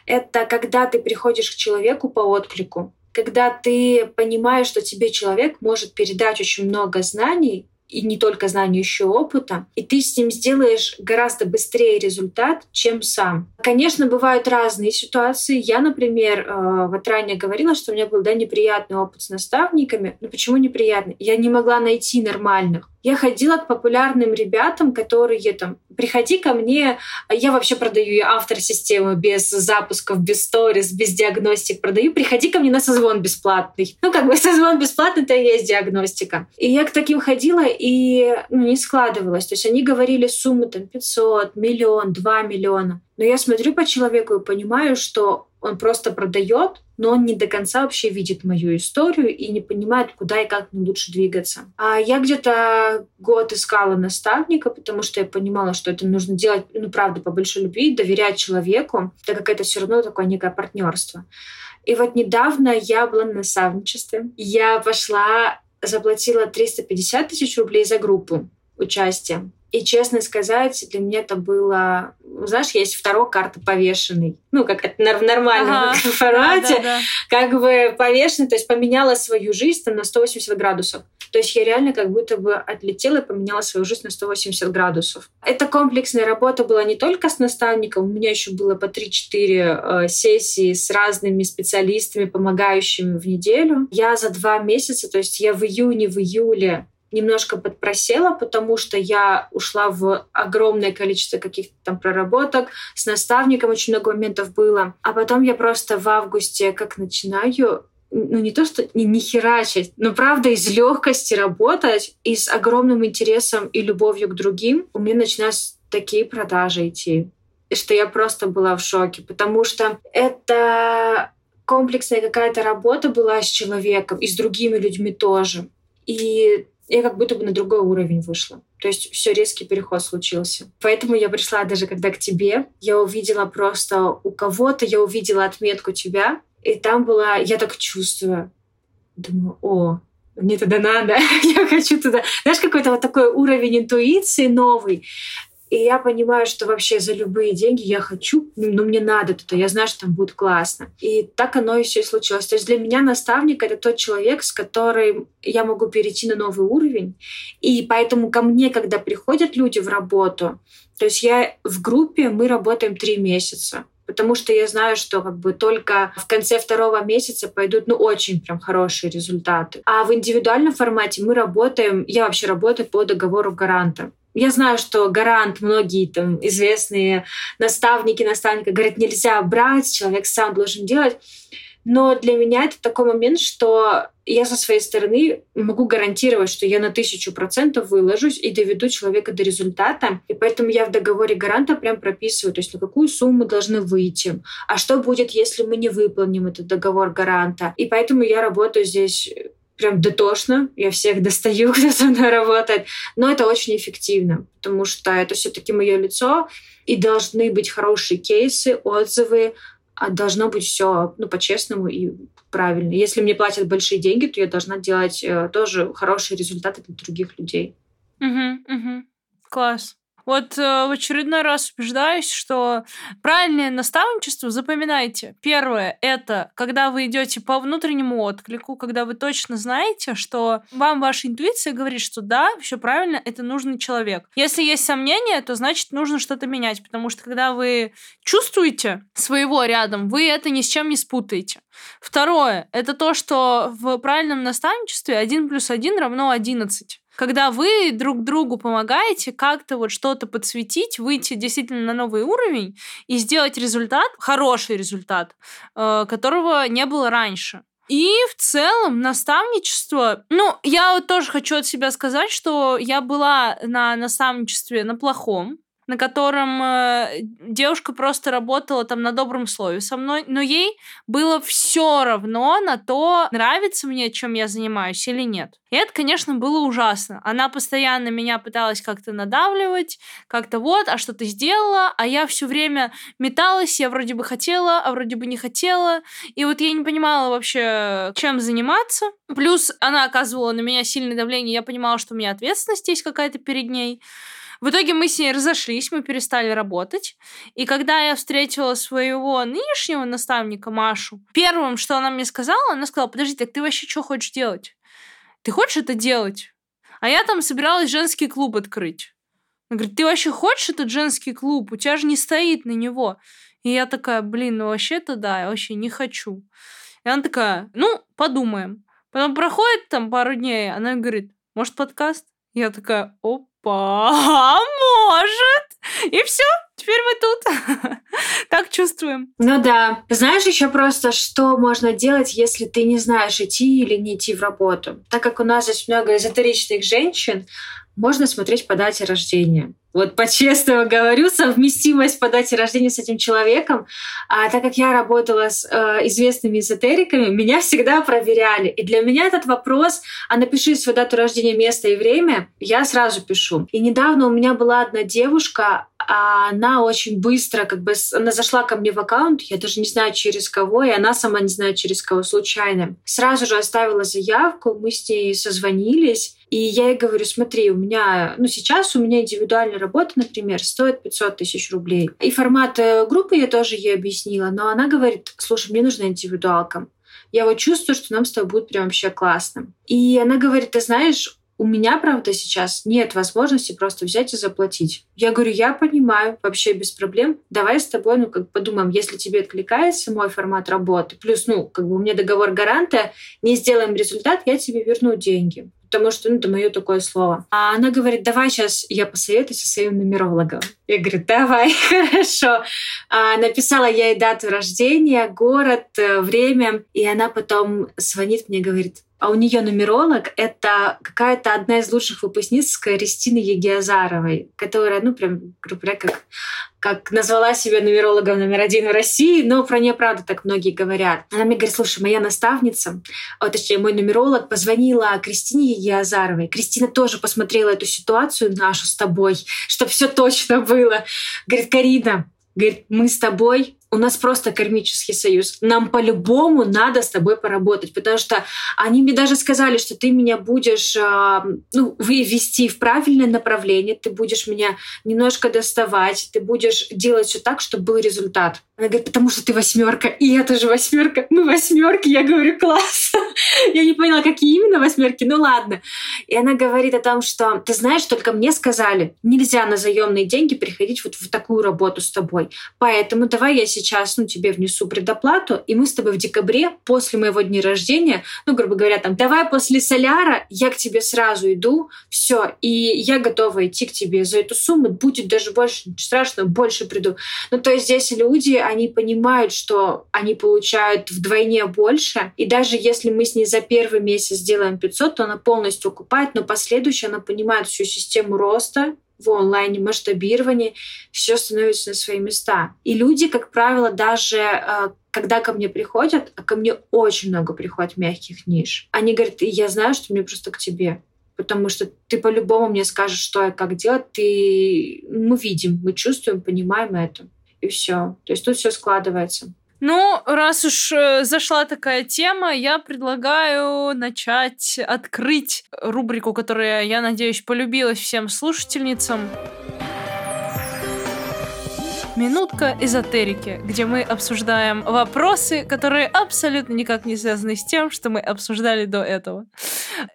Это когда ты приходишь к человеку по отклику, когда ты понимаешь, что тебе человек может передать очень много знаний, и не только знаний, еще опыта, и ты с ним сделаешь гораздо быстрее результат, чем сам. Конечно, бывают разные ситуации. Я, например, э, вот ранее говорила, что у меня был да, неприятный опыт с наставниками. Но почему неприятный? Я не могла найти нормальных. Я ходила к популярным ребятам, которые там, приходи ко мне, я вообще продаю я автор системы без запусков, без сторис, без диагностик продаю, приходи ко мне на созвон бесплатный. Ну, как бы созвон бесплатный, это и есть диагностика. И я к таким ходила, и ну, не складывалось. То есть они говорили суммы там 500, миллион, 2 миллиона. Но я смотрю по человеку и понимаю, что он просто продает, но он не до конца вообще видит мою историю и не понимает, куда и как мне лучше двигаться. А я где-то год искала наставника, потому что я понимала, что это нужно делать, ну, правда, по большой любви, доверять человеку, так как это все равно такое некое партнерство. И вот недавно я была на наставничестве. Я пошла, заплатила 350 тысяч рублей за группу участия. И, честно сказать, для меня это было... Знаешь, есть вторая карта повешенный. Ну, как это в нормальном ага. формате. Да, да, да. Как бы повешенный, то есть поменяла свою жизнь на 180 градусов. То есть я реально как будто бы отлетела и поменяла свою жизнь на 180 градусов. Эта комплексная работа была не только с наставником, у меня еще было по 3-4 э, сессии с разными специалистами, помогающими в неделю. Я за два месяца, то есть я в июне, в июле немножко подпросела, потому что я ушла в огромное количество каких-то там проработок, с наставником очень много моментов было. А потом я просто в августе как начинаю ну не то, что не, не херачить, но правда из легкости работать и с огромным интересом и любовью к другим у меня начинают такие продажи идти, что я просто была в шоке, потому что это комплексная какая-то работа была с человеком и с другими людьми тоже. И я как будто бы на другой уровень вышла. То есть все резкий переход случился. Поэтому я пришла даже когда к тебе, я увидела просто у кого-то, я увидела отметку тебя, и там была, я так чувствую, думаю, о, мне туда надо, я хочу туда. Знаешь, какой-то вот такой уровень интуиции новый. И я понимаю, что вообще за любые деньги я хочу, ну, ну мне надо туда, я знаю, что там будет классно. И так оно и все и случилось. То есть для меня наставник — это тот человек, с которым я могу перейти на новый уровень. И поэтому ко мне, когда приходят люди в работу, то есть я в группе, мы работаем три месяца потому что я знаю, что как бы только в конце второго месяца пойдут ну очень прям хорошие результаты. А в индивидуальном формате мы работаем, я вообще работаю по договору гаранта. Я знаю, что гарант, многие там известные наставники, наставника говорят, нельзя брать, человек сам должен делать. Но для меня это такой момент, что я со своей стороны могу гарантировать, что я на тысячу процентов выложусь и доведу человека до результата. И поэтому я в договоре гаранта прям прописываю, то есть на какую сумму должны выйти, а что будет, если мы не выполним этот договор гаранта. И поэтому я работаю здесь прям дотошно, я всех достаю, кто со мной работает, но это очень эффективно, потому что это все-таки мое лицо, и должны быть хорошие кейсы, отзывы, а должно быть все ну, по-честному и правильно. Если мне платят большие деньги, то я должна делать э, тоже хорошие результаты для других людей.
Угу, угу. Класс. Вот э, в очередной раз убеждаюсь, что правильное наставничество, запоминайте. Первое — это когда вы идете по внутреннему отклику, когда вы точно знаете, что вам ваша интуиция говорит, что да, все правильно, это нужный человек. Если есть сомнения, то значит нужно что-то менять, потому что когда вы чувствуете своего рядом, вы это ни с чем не спутаете. Второе — это то, что в правильном наставничестве 1 плюс 1 равно 11 когда вы друг другу помогаете как-то вот что-то подсветить, выйти действительно на новый уровень и сделать результат, хороший результат, э, которого не было раньше. И в целом наставничество, ну, я вот тоже хочу от себя сказать, что я была на наставничестве на плохом, на котором э, девушка просто работала там на добром слове со мной, но ей было все равно на то, нравится мне, чем я занимаюсь или нет. И это, конечно, было ужасно. Она постоянно меня пыталась как-то надавливать, как-то вот, а что ты сделала, а я все время металась, я вроде бы хотела, а вроде бы не хотела, и вот я не понимала вообще, чем заниматься. Плюс она оказывала на меня сильное давление, я понимала, что у меня ответственность есть какая-то перед ней. В итоге мы с ней разошлись, мы перестали работать. И когда я встретила своего нынешнего наставника Машу, первым, что она мне сказала, она сказала, подожди, так ты вообще что хочешь делать? Ты хочешь это делать? А я там собиралась женский клуб открыть. Она говорит, ты вообще хочешь этот женский клуб? У тебя же не стоит на него. И я такая, блин, ну вообще-то да, я вообще не хочу. И она такая, ну, подумаем. Потом проходит там пару дней, она говорит, может, подкаст? Я такая, опа, может. И все, теперь мы тут. так чувствуем.
Ну да. Знаешь еще просто, что можно делать, если ты не знаешь, идти или не идти в работу? Так как у нас здесь много эзотеричных женщин, можно смотреть по дате рождения. Вот по-честному говорю, совместимость по дате рождения с этим человеком. А так как я работала с э, известными эзотериками, меня всегда проверяли. И для меня этот вопрос, а напиши свою дату рождения, место и время, я сразу пишу. И недавно у меня была одна девушка, а она очень быстро, как бы, она зашла ко мне в аккаунт, я даже не знаю через кого, и она сама не знает через кого, случайно. Сразу же оставила заявку, мы с ней созвонились, и я ей говорю, смотри, у меня, ну сейчас у меня индивидуальная работа, например, стоит 500 тысяч рублей. И формат э, группы я тоже ей объяснила, но она говорит, слушай, мне нужна индивидуалка. Я вот чувствую, что нам с тобой будет прям вообще классно. И она говорит, ты знаешь, у меня, правда, сейчас нет возможности просто взять и заплатить. Я говорю, я понимаю, вообще без проблем. Давай с тобой, ну, как подумаем, если тебе откликается мой формат работы, плюс, ну, как бы у меня договор гаранта, не сделаем результат, я тебе верну деньги потому что ну, это мое такое слово. А она говорит, давай сейчас я посоветуюсь со своим нумерологом. Я говорю, давай, хорошо. А, написала я ей дату рождения, город, э, время, и она потом звонит мне, говорит, а у нее нумеролог — это какая-то одна из лучших выпускниц Кристины Егиазаровой, которая, ну, прям, грубо говоря, как, как назвала себя нумерологом номер один в России, но про нее, правда, так многие говорят. Она мне говорит, слушай, моя наставница, а, точнее, мой нумеролог позвонила Кристине Егиазаровой. Кристина тоже посмотрела эту ситуацию нашу с тобой, чтобы все точно было. Говорит, Карина, говорит, мы с тобой у нас просто кармический союз. Нам по-любому надо с тобой поработать, потому что они мне даже сказали, что ты меня будешь э, ну, вести в правильное направление, ты будешь меня немножко доставать, ты будешь делать все так, чтобы был результат. Она говорит, потому что ты восьмерка, и я тоже восьмерка. Мы восьмерки. Я говорю, класс. я не поняла, какие именно восьмерки. Ну ладно. И она говорит о том, что ты знаешь, только мне сказали, нельзя на заемные деньги приходить вот в такую работу с тобой. Поэтому давай я сейчас сейчас, ну, тебе внесу предоплату, и мы с тобой в декабре, после моего дня рождения, ну, грубо говоря, там, давай после соляра я к тебе сразу иду, все, и я готова идти к тебе за эту сумму, будет даже больше, страшно, больше приду. Ну, то есть здесь люди, они понимают, что они получают вдвойне больше, и даже если мы с ней за первый месяц сделаем 500, то она полностью окупает, но последующая она понимает всю систему роста, в онлайне, масштабировании, все становится на свои места. И люди, как правило, даже э, когда ко мне приходят, а ко мне очень много приходит мягких ниш, они говорят, я знаю, что мне просто к тебе. Потому что ты по-любому мне скажешь, что и как делать. Ты... Мы видим, мы чувствуем, понимаем это. И все. То есть тут все складывается.
Ну, раз уж э, зашла такая тема, я предлагаю начать открыть рубрику, которая, я надеюсь, полюбилась всем слушательницам. Минутка эзотерики, где мы обсуждаем вопросы, которые абсолютно никак не связаны с тем, что мы обсуждали до этого.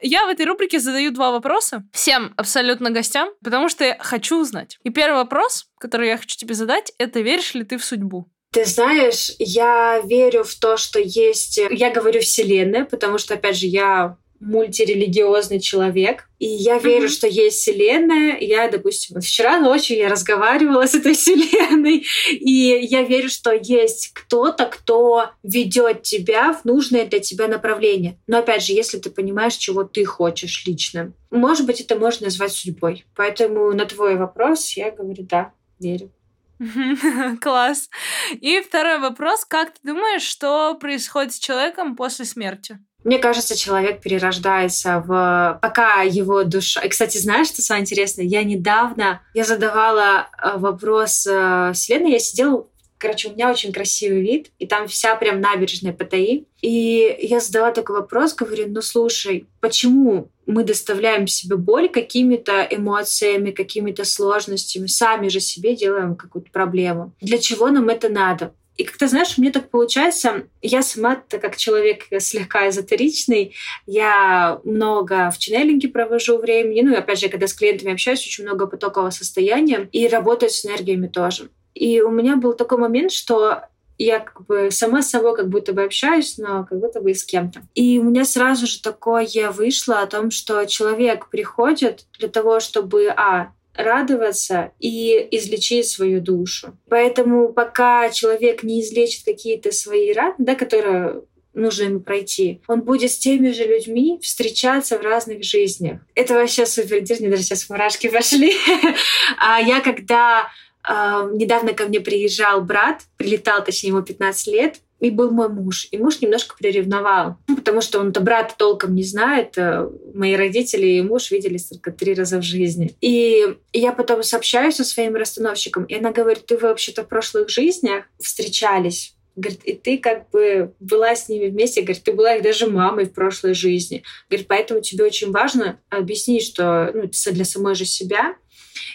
Я в этой рубрике задаю два вопроса всем абсолютно гостям, потому что я хочу узнать. И первый вопрос, который я хочу тебе задать, это веришь ли ты в судьбу?
Ты знаешь, я верю в то, что есть... Я говорю Вселенная, потому что, опять же, я мультирелигиозный человек, и я верю, mm-hmm. что есть Вселенная. Я, допустим, вот вчера ночью я разговаривала с этой Вселенной, и я верю, что есть кто-то, кто ведет тебя в нужное для тебя направление. Но опять же, если ты понимаешь, чего ты хочешь лично, может быть, это можно назвать судьбой. Поэтому на твой вопрос я говорю, да, верю.
Класс. И второй вопрос. Как ты думаешь, что происходит с человеком после смерти?
Мне кажется, человек перерождается в... Пока его душа... И, кстати, знаешь, что самое интересное? Я недавно... Я задавала э, вопрос э, Вселенной. Я сидела Короче, у меня очень красивый вид, и там вся прям набережная ПТИ. И я задала такой вопрос, говорю, ну слушай, почему мы доставляем себе боль какими-то эмоциями, какими-то сложностями, сами же себе делаем какую-то проблему. Для чего нам это надо? И как-то, знаешь, мне так получается, я сама, так как человек слегка эзотеричный, я много в ченнелинге провожу времени, ну и опять же, когда с клиентами общаюсь, очень много потокового состояния, и работаю с энергиями тоже. И у меня был такой момент, что я как бы сама с собой как будто бы общаюсь, но как будто бы и с кем-то. И у меня сразу же такое вышло о том, что человек приходит для того, чтобы, а, радоваться и излечить свою душу. Поэтому пока человек не излечит какие-то свои раны, да, которые нужно ему пройти. Он будет с теми же людьми встречаться в разных жизнях. Это вообще супер интересно, даже сейчас мурашки пошли. А я когда недавно ко мне приезжал брат, прилетал, точнее, ему 15 лет, и был мой муж. И муж немножко приревновал, ну, потому что он-то брата толком не знает. Э, мои родители и муж виделись только три раза в жизни. И я потом сообщаюсь со своим расстановщиком, и она говорит, ты вообще-то в прошлых жизнях встречались. Говорит, и ты как бы была с ними вместе. Говорит, ты была их даже мамой в прошлой жизни. Говорит, поэтому тебе очень важно объяснить, что ну, для самой же себя,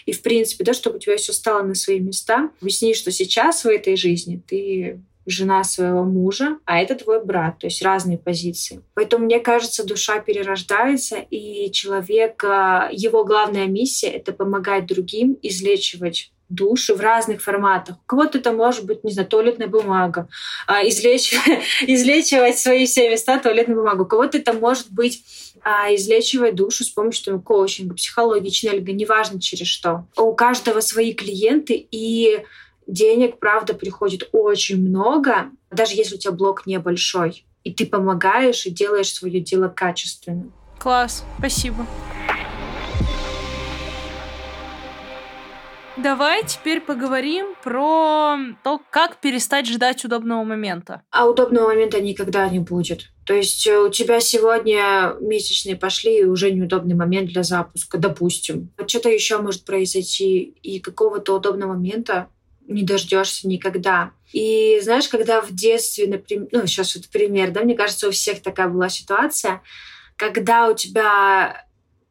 и, в принципе, да, чтобы у тебя все стало на свои места. Объясни, что сейчас в этой жизни ты жена своего мужа, а это твой брат, то есть разные позиции. Поэтому, мне кажется, душа перерождается, и человек, его главная миссия — это помогать другим излечивать души в разных форматах. У кого-то это может быть, не знаю, туалетная бумага, а, излечивать, излечивать свои все места туалетной бумагой. У кого-то это может быть а, излечивать душу с помощью там, коучинга, психологии, ченнелинга, неважно через что. У каждого свои клиенты, и денег, правда, приходит очень много, даже если у тебя блок небольшой, и ты помогаешь и делаешь свое дело качественно.
Класс, спасибо. Давай теперь поговорим про то, как перестать ждать удобного момента.
А удобного момента никогда не будет. То есть э, у тебя сегодня месячные пошли, и уже неудобный момент для запуска, допустим. Что-то еще может произойти, и какого-то удобного момента не дождешься никогда. И знаешь, когда в детстве, например, ну, сейчас вот пример, да, мне кажется, у всех такая была ситуация, когда у тебя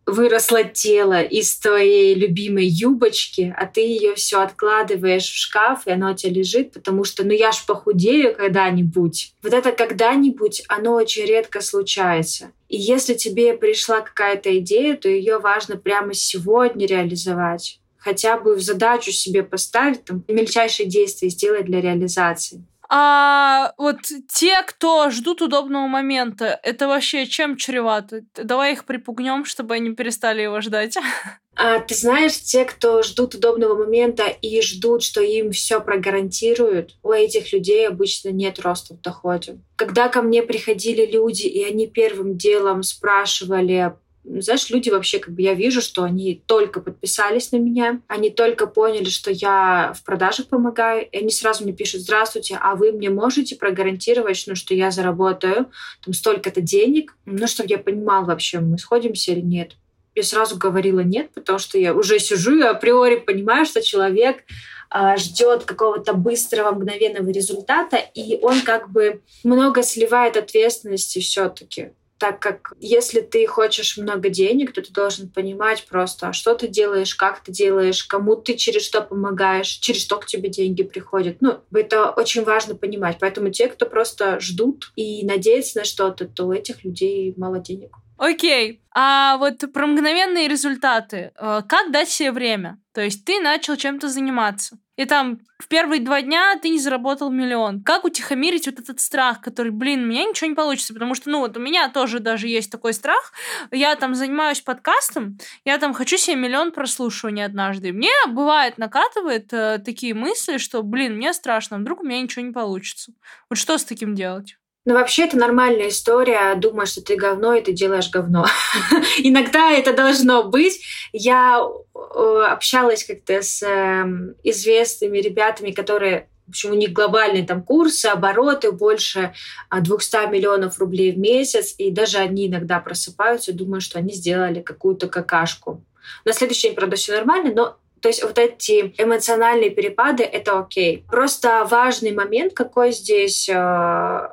выросло тело из твоей любимой юбочки, а ты ее все откладываешь в шкаф, и оно у тебя лежит, потому что, ну я ж похудею когда-нибудь. Вот это когда-нибудь, оно очень редко случается. И если тебе пришла какая-то идея, то ее важно прямо сегодня реализовать хотя бы в задачу себе поставить, там, мельчайшие действия сделать для реализации.
А вот те, кто ждут удобного момента, это вообще чем чревато? Давай их припугнем, чтобы они перестали его ждать.
А, ты знаешь, те, кто ждут удобного момента и ждут, что им все прогарантируют, у этих людей обычно нет роста в доходе. Когда ко мне приходили люди, и они первым делом спрашивали знаешь, люди вообще, как бы я вижу, что они только подписались на меня, они только поняли, что я в продажах помогаю, и они сразу мне пишут, здравствуйте, а вы мне можете прогарантировать, ну, что я заработаю там столько-то денег, ну, чтобы я понимал вообще, мы сходимся или нет. Я сразу говорила нет, потому что я уже сижу и априори понимаю, что человек а, ждет какого-то быстрого, мгновенного результата, и он как бы много сливает ответственности все-таки так как если ты хочешь много денег, то ты должен понимать просто, что ты делаешь, как ты делаешь, кому ты через что помогаешь, через что к тебе деньги приходят. Ну, это очень важно понимать. Поэтому те, кто просто ждут и надеются на что-то, то у этих людей мало денег.
Окей. А вот про мгновенные результаты. Э, как дать себе время? То есть ты начал чем-то заниматься. И там в первые два дня ты не заработал миллион. Как утихомирить вот этот страх, который, блин, у меня ничего не получится, потому что, ну, вот у меня тоже даже есть такой страх. Я там занимаюсь подкастом, я там хочу себе миллион прослушиваний однажды. Мне бывает накатывает э, такие мысли, что, блин, мне страшно, вдруг у меня ничего не получится. Вот что с таким делать?
Ну, вообще, это нормальная история. Думаешь, что ты говно, и ты делаешь говно. Иногда это должно быть. Я э, общалась как-то с эм, известными ребятами, которые в общем, у них глобальные там курсы, обороты больше 200 а, миллионов рублей в месяц, и даже они иногда просыпаются и думают, что они сделали какую-то какашку. На следующий день, правда, все нормально, но То есть вот эти эмоциональные перепады — это окей. Просто важный момент, какой здесь э,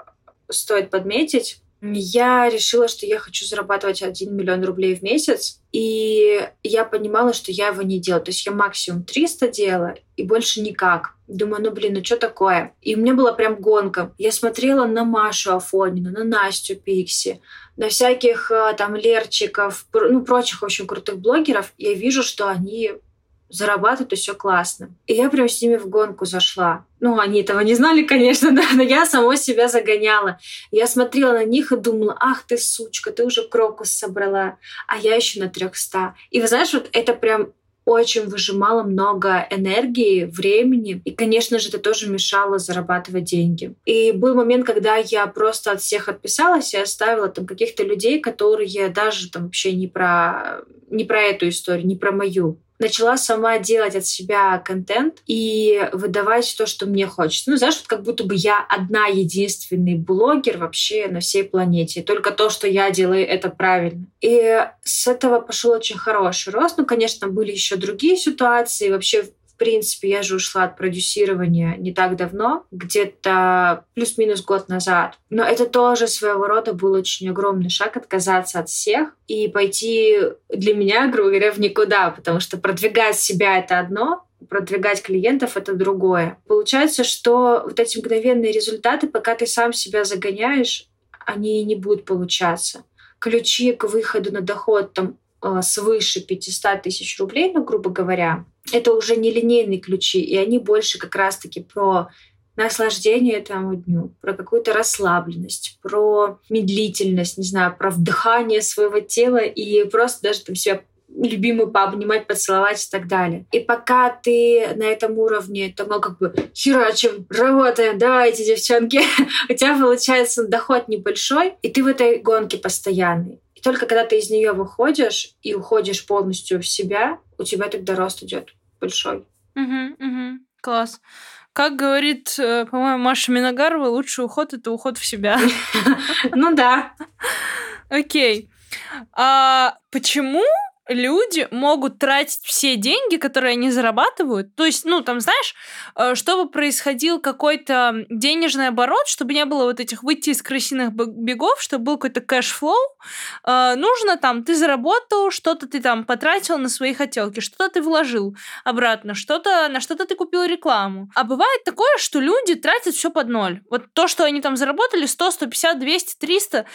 стоит подметить, я решила, что я хочу зарабатывать 1 миллион рублей в месяц, и я понимала, что я его не делаю. То есть я максимум 300 делала, и больше никак. Думаю, ну блин, ну что такое? И у меня была прям гонка. Я смотрела на Машу Афонину, на Настю Пикси, на всяких э, там Лерчиков, ну прочих очень крутых блогеров. Я вижу, что они зарабатывают, и все классно. И я прям с ними в гонку зашла. Ну, они этого не знали, конечно, да, но я сама себя загоняла. Я смотрела на них и думала, ах ты, сучка, ты уже крокус собрала, а я еще на 300. И вы знаешь, вот это прям очень выжимало много энергии, времени. И, конечно же, это тоже мешало зарабатывать деньги. И был момент, когда я просто от всех отписалась и оставила там каких-то людей, которые даже там вообще не про, не про эту историю, не про мою начала сама делать от себя контент и выдавать то, что мне хочется. Ну, знаешь, вот как будто бы я одна единственный блогер вообще на всей планете. Только то, что я делаю, это правильно. И с этого пошел очень хороший рост. Ну, конечно, были еще другие ситуации. Вообще принципе, я же ушла от продюсирования не так давно, где-то плюс-минус год назад. Но это тоже своего рода был очень огромный шаг отказаться от всех и пойти для меня, грубо говоря, в никуда, потому что продвигать себя — это одно, продвигать клиентов — это другое. Получается, что вот эти мгновенные результаты, пока ты сам себя загоняешь, они не будут получаться. Ключи к выходу на доход там э, свыше 500 тысяч рублей, ну, грубо говоря, это уже не линейные ключи, и они больше как раз-таки про наслаждение этому дню, про какую-то расслабленность, про медлительность, не знаю, про вдыхание своего тела и просто даже там себя любимую пообнимать, поцеловать и так далее. И пока ты на этом уровне, то мы как бы херачим, работаем, давайте, девчонки. У тебя получается доход небольшой, и ты в этой гонке постоянный. И только когда ты из нее выходишь и уходишь полностью в себя, у тебя тогда рост идет большой.
Угу, угу. Класс. Как говорит, э, по-моему, Маша Миногарова, лучший уход — это уход в себя.
Ну да.
Окей. А почему люди могут тратить все деньги, которые они зарабатывают. То есть, ну, там, знаешь, э, чтобы происходил какой-то денежный оборот, чтобы не было вот этих выйти из крысиных бегов, чтобы был какой-то cash flow, э, нужно там, ты заработал, что-то ты там потратил на свои хотелки, что-то ты вложил обратно, что-то, на что-то ты купил рекламу. А бывает такое, что люди тратят все под ноль. Вот то, что они там заработали, 100, 150, 200, 300,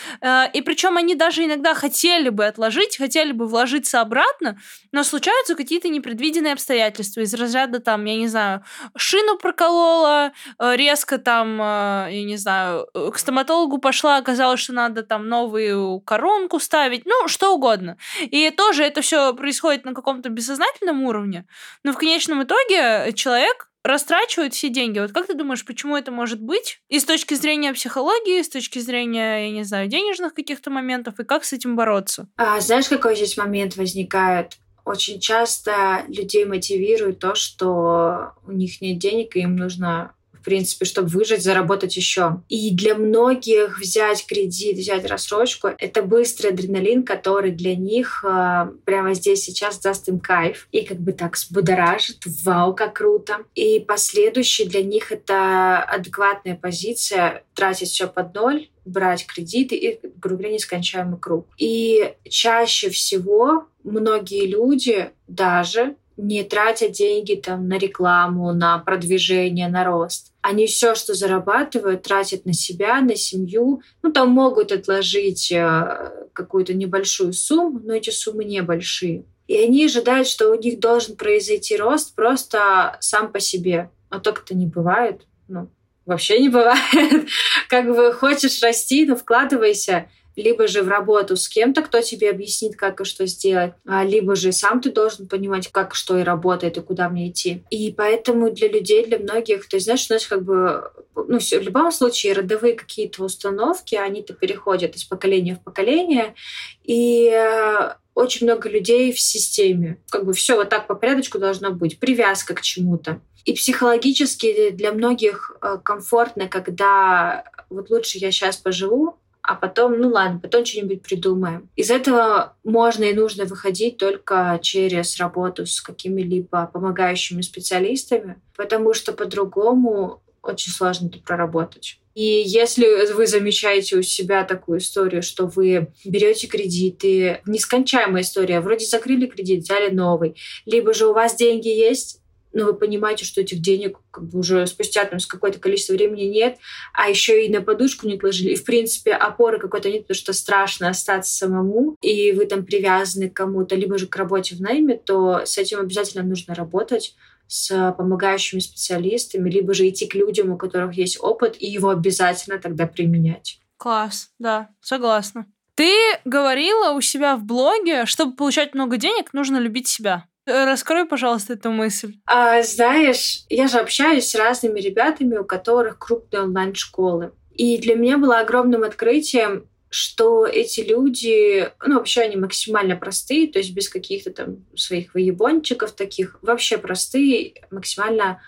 и причем они даже иногда хотели бы отложить, хотели бы вложиться обратно, но случаются какие-то непредвиденные обстоятельства из разряда там, я не знаю, шину проколола, э, резко там, э, я не знаю, э, к стоматологу пошла, оказалось, что надо там новую коронку ставить, ну, что угодно. И тоже это все происходит на каком-то бессознательном уровне, но в конечном итоге человек растрачивают все деньги. Вот как ты думаешь, почему это может быть? И с точки зрения психологии, с точки зрения, я не знаю, денежных каких-то моментов, и как с этим бороться?
А, знаешь, какой здесь момент возникает? Очень часто людей мотивирует то, что у них нет денег, и им нужно принципе, чтобы выжить, заработать еще. И для многих взять кредит, взять рассрочку — это быстрый адреналин, который для них э, прямо здесь сейчас даст им кайф и как бы так взбудоражит. Вау, как круто. И последующий для них это адекватная позиция тратить все под ноль, брать кредиты и, грубо говоря, нескончаемый круг. И чаще всего многие люди даже не тратят деньги там на рекламу, на продвижение, на рост. Они все, что зарабатывают, тратят на себя, на семью. Ну, там могут отложить э, какую-то небольшую сумму, но эти суммы небольшие. И они ожидают, что у них должен произойти рост просто сам по себе. А так это не бывает. Ну, вообще не бывает. Как бы хочешь расти, но вкладывайся либо же в работу с кем-то, кто тебе объяснит, как и что сделать, а либо же сам ты должен понимать, как что и работает, и куда мне идти. И поэтому для людей, для многих, то есть, знаешь, у нас как бы, ну, в любом случае, родовые какие-то установки, они-то переходят из поколения в поколение, и э, очень много людей в системе. Как бы все вот так по порядочку должно быть. Привязка к чему-то. И психологически для многих э, комфортно, когда вот лучше я сейчас поживу, а потом, ну ладно, потом что-нибудь придумаем. Из этого можно и нужно выходить только через работу с какими-либо помогающими специалистами, потому что по-другому очень сложно это проработать. И если вы замечаете у себя такую историю, что вы берете кредиты, нескончаемая история, вроде закрыли кредит, взяли новый, либо же у вас деньги есть, но вы понимаете, что этих денег как бы уже спустя там с какое-то количество времени нет, а еще и на подушку не отложили. И, в принципе, опоры какой-то нет, потому что страшно остаться самому, и вы там привязаны к кому-то, либо же к работе в найме, то с этим обязательно нужно работать с помогающими специалистами, либо же идти к людям, у которых есть опыт, и его обязательно тогда применять.
Класс, да, согласна. Ты говорила у себя в блоге, чтобы получать много денег, нужно любить себя. Раскрой, пожалуйста, эту мысль.
А, знаешь, я же общаюсь с разными ребятами, у которых крупные онлайн-школы. И для меня было огромным открытием что эти люди, ну, вообще они максимально простые, то есть без каких-то там своих выебончиков таких, вообще простые, максимально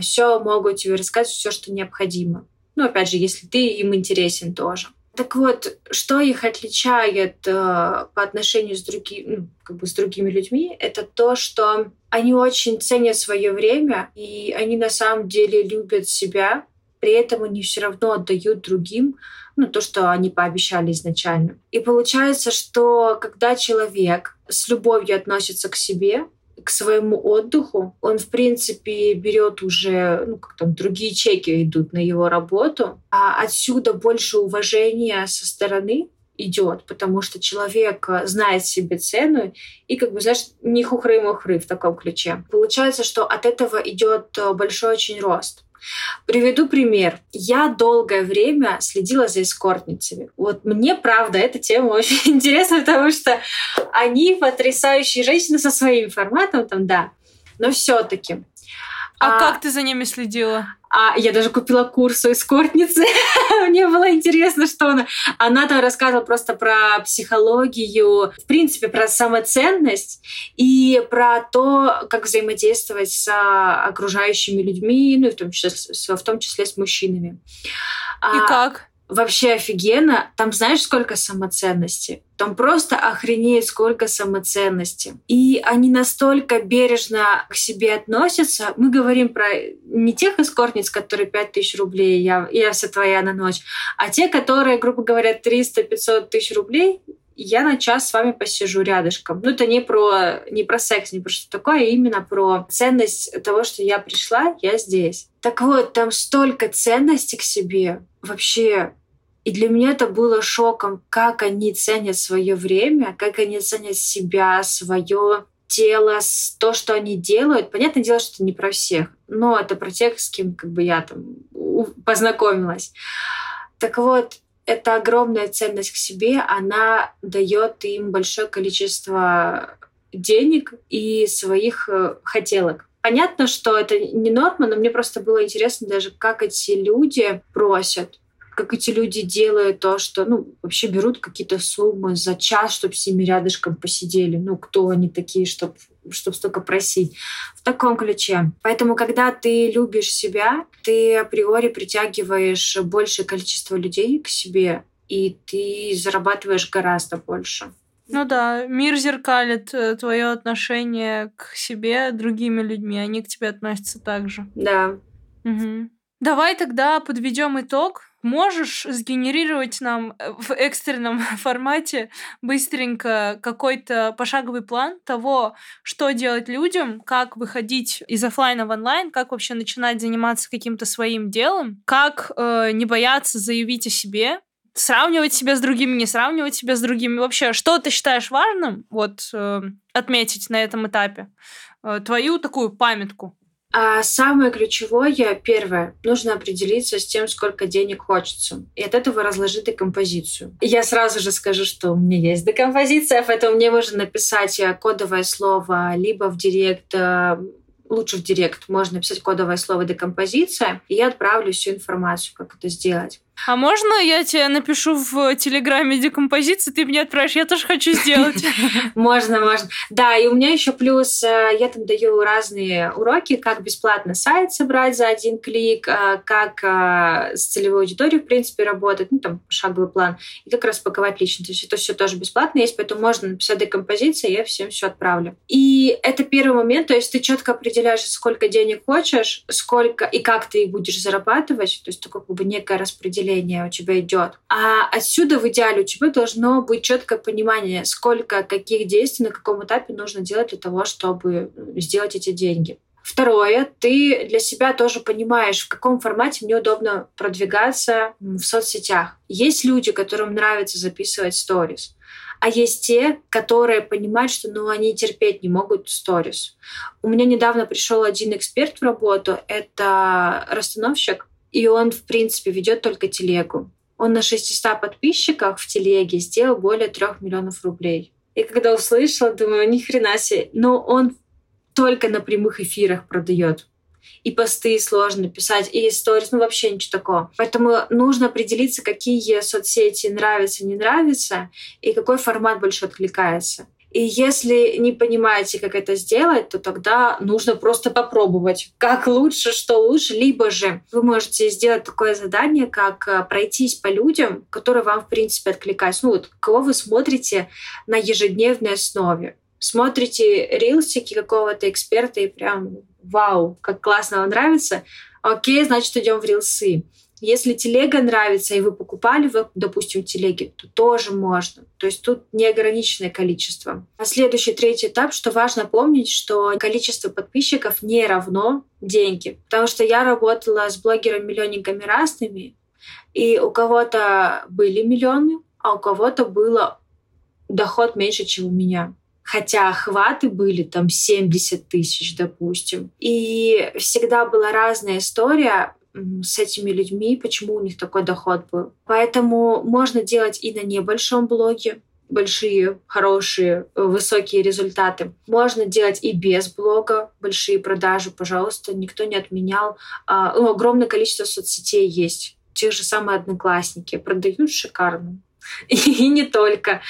все могут тебе рассказать, все, что необходимо. Ну, опять же, если ты им интересен тоже. Так вот, что их отличает э, по отношению с, други, ну, как бы с другими людьми, это то, что они очень ценят свое время, и они на самом деле любят себя, при этом они все равно отдают другим ну, то, что они пообещали изначально. И получается, что когда человек с любовью относится к себе, к своему отдыху, он, в принципе, берет уже, ну, как там, другие чеки идут на его работу, а отсюда больше уважения со стороны идет, потому что человек знает себе цену и, как бы, знаешь, не хухры-мухры в таком ключе. Получается, что от этого идет большой очень рост. Приведу пример. Я долгое время следила за эскортницами. Вот мне, правда, эта тема очень интересна, потому что они потрясающие женщины со своим форматом, там, да. Но все-таки
а, а как ты за ними следила?
А я даже купила курс у эскортницы. Мне было интересно, что она... Она там рассказывала просто про психологию, в принципе, про самоценность и про то, как взаимодействовать с окружающими людьми, ну и в том числе, в том числе с мужчинами.
И а, как?
Вообще офигенно. Там знаешь, сколько самоценности? Там просто охренеть, сколько самоценности. И они настолько бережно к себе относятся. Мы говорим про не тех эскортниц, которые 5000 рублей, я, я вся твоя на ночь, а те, которые, грубо говоря, 300-500 тысяч рублей, я на час с вами посижу рядышком. Ну, это не про, не про секс, не про что такое, а именно про ценность того, что я пришла, я здесь. Так вот, там столько ценности к себе. Вообще, и для меня это было шоком, как они ценят свое время, как они ценят себя, свое тело, то, что они делают. Понятное дело, что это не про всех, но это про тех, с кем как бы я там познакомилась. Так вот, эта огромная ценность к себе, она дает им большое количество денег и своих э, хотелок. Понятно, что это не норма, но мне просто было интересно даже, как эти люди просят как эти люди делают то, что, ну, вообще берут какие-то суммы за час, чтобы с ними рядышком посидели. Ну, кто они такие, чтобы чтобы столько просить. В таком ключе. Поэтому, когда ты любишь себя, ты априори притягиваешь большее количество людей к себе, и ты зарабатываешь гораздо больше.
Ну да, мир зеркалит э, твое отношение к себе другими людьми, они к тебе относятся так же.
Да.
Угу. Давай тогда подведем итог Можешь сгенерировать нам э, в экстренном формате быстренько какой-то пошаговый план того, что делать людям, как выходить из офлайна в онлайн, как вообще начинать заниматься каким-то своим делом, как э, не бояться заявить о себе, сравнивать себя с другими, не сравнивать себя с другими. Вообще, что ты считаешь важным вот э, отметить на этом этапе? Э, твою такую памятку.
А самое ключевое, первое, нужно определиться с тем, сколько денег хочется. И от этого разложить декомпозицию. Я сразу же скажу, что у меня есть декомпозиция, поэтому мне можно написать э, кодовое слово либо в директ э, лучше в директ можно написать кодовое слово декомпозиция, и я отправлю всю информацию, как это сделать.
А можно я тебе напишу в Телеграме декомпозиции, ты мне отправишь? Я тоже хочу сделать.
Можно, можно. Да, и у меня еще плюс, э, я там даю разные уроки, как бесплатно сайт собрать за один клик, э, как э, с целевой аудиторией, в принципе, работать, ну, там, шаговый план, и как распаковать лично. То есть это все тоже бесплатно есть, поэтому можно написать декомпозиции, я всем все отправлю. И это первый момент, то есть ты четко определяешь, сколько денег хочешь, сколько и как ты их будешь зарабатывать, то есть такое как бы некое распределение у тебя идет. А отсюда в идеале у тебя должно быть четкое понимание, сколько каких действий на каком этапе нужно делать для того, чтобы сделать эти деньги. Второе, ты для себя тоже понимаешь, в каком формате мне удобно продвигаться в соцсетях. Есть люди, которым нравится записывать сторис, а есть те, которые понимают, что ну, они терпеть не могут сторис. У меня недавно пришел один эксперт в работу, это расстановщик, и он, в принципе, ведет только телегу. Он на 600 подписчиках в телеге сделал более 3 миллионов рублей. И когда услышала, думаю, ни хрена себе. Но он только на прямых эфирах продает. И посты сложно писать, и истории, ну вообще ничего такого. Поэтому нужно определиться, какие соцсети нравятся, не нравятся, и какой формат больше откликается. И если не понимаете, как это сделать, то тогда нужно просто попробовать, как лучше, что лучше. Либо же вы можете сделать такое задание, как э, пройтись по людям, которые вам, в принципе, откликаются. Ну вот, кого вы смотрите на ежедневной основе. Смотрите рилсики какого-то эксперта и прям вау, как классно вам нравится. Окей, значит, идем в рилсы. Если телега нравится, и вы покупали, вы, допустим, телеги, то тоже можно. То есть тут неограниченное количество. А следующий, третий этап, что важно помнить, что количество подписчиков не равно деньги. Потому что я работала с блогерами-миллионниками разными, и у кого-то были миллионы, а у кого-то было доход меньше, чем у меня. Хотя охваты были там 70 тысяч, допустим. И всегда была разная история с этими людьми, почему у них такой доход был. Поэтому можно делать и на небольшом блоге, большие, хорошие, высокие результаты. Можно делать и без блога большие продажи, пожалуйста, никто не отменял. А, ну, огромное количество соцсетей есть. Те же самые одноклассники продают шикарно. И не только.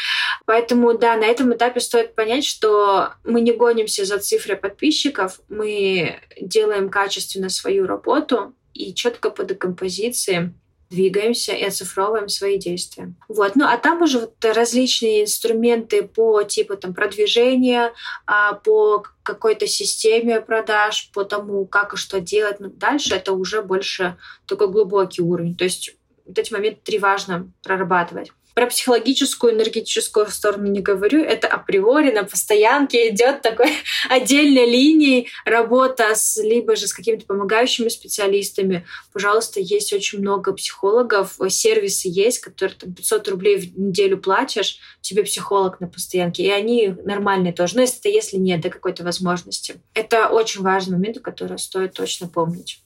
Поэтому, да, на этом этапе стоит понять, что мы не гонимся за цифрой подписчиков, мы делаем качественно свою работу, и четко по декомпозиции двигаемся и оцифровываем свои действия. Вот. Ну а там уже вот различные инструменты по типу там, продвижения, а, по какой-то системе продаж, по тому, как и что делать. Но дальше это уже больше такой глубокий уровень. То есть вот эти моменты три важно прорабатывать. Про психологическую, энергетическую сторону не говорю. Это априори на постоянке идет такой отдельной линией работа с либо же с какими-то помогающими специалистами. Пожалуйста, есть очень много психологов, сервисы есть, которые там 500 рублей в неделю платишь, тебе психолог на постоянке, и они нормальные тоже. Но если если нет до какой-то возможности. Это очень важный момент, который стоит точно помнить.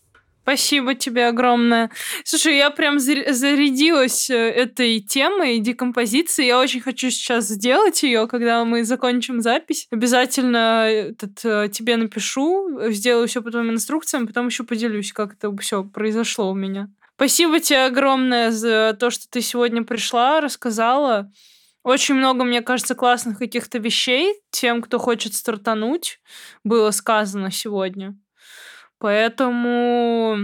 Спасибо тебе огромное. Слушай, я прям зарядилась э, этой темой декомпозиции. Я очень хочу сейчас сделать ее, когда мы закончим запись. Обязательно этот, э, тебе напишу, сделаю все по твоим инструкциям, потом еще поделюсь, как это все произошло у меня. Спасибо тебе огромное за то, что ты сегодня пришла, рассказала. Очень много, мне кажется, классных каких-то вещей тем, кто хочет стартануть, было сказано сегодня. Поэтому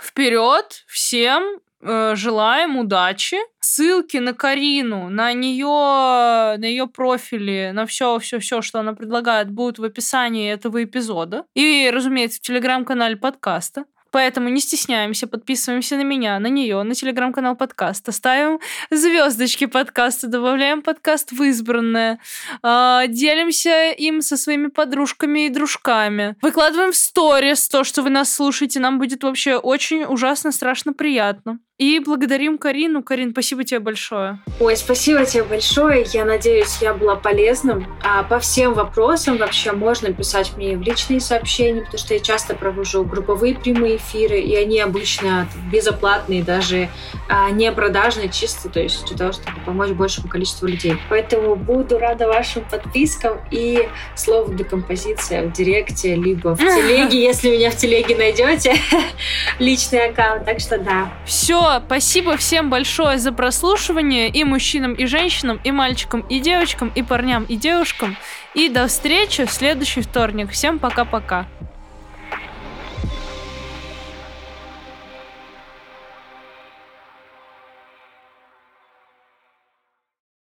вперед всем э, желаем удачи. Ссылки на Карину, на нее, на ее профили, на все, все, все, что она предлагает, будут в описании этого эпизода. И, разумеется, в телеграм-канале подкаста. Поэтому не стесняемся, подписываемся на меня, на нее, на телеграм-канал подкаста, ставим звездочки подкаста, добавляем подкаст в избранное, а, делимся им со своими подружками и дружками, выкладываем в сторис то, что вы нас слушаете, нам будет вообще очень ужасно страшно приятно. И благодарим Карину. Карин, спасибо тебе большое.
Ой, спасибо тебе большое. Я надеюсь, я была полезным. А по всем вопросам вообще можно писать мне в личные сообщения, потому что я часто провожу групповые прямые эфиры, и они обычно безоплатные, даже а, не продажные, чисто, то есть для того, чтобы помочь большему количеству людей. Поэтому буду рада вашим подпискам и слово декомпозиция в директе, либо в телеге, если меня в телеге найдете, личный аккаунт. Так что да.
Все, Спасибо всем большое за прослушивание и мужчинам, и женщинам, и мальчикам, и девочкам, и парням, и девушкам. И до встречи в следующий вторник. Всем пока-пока.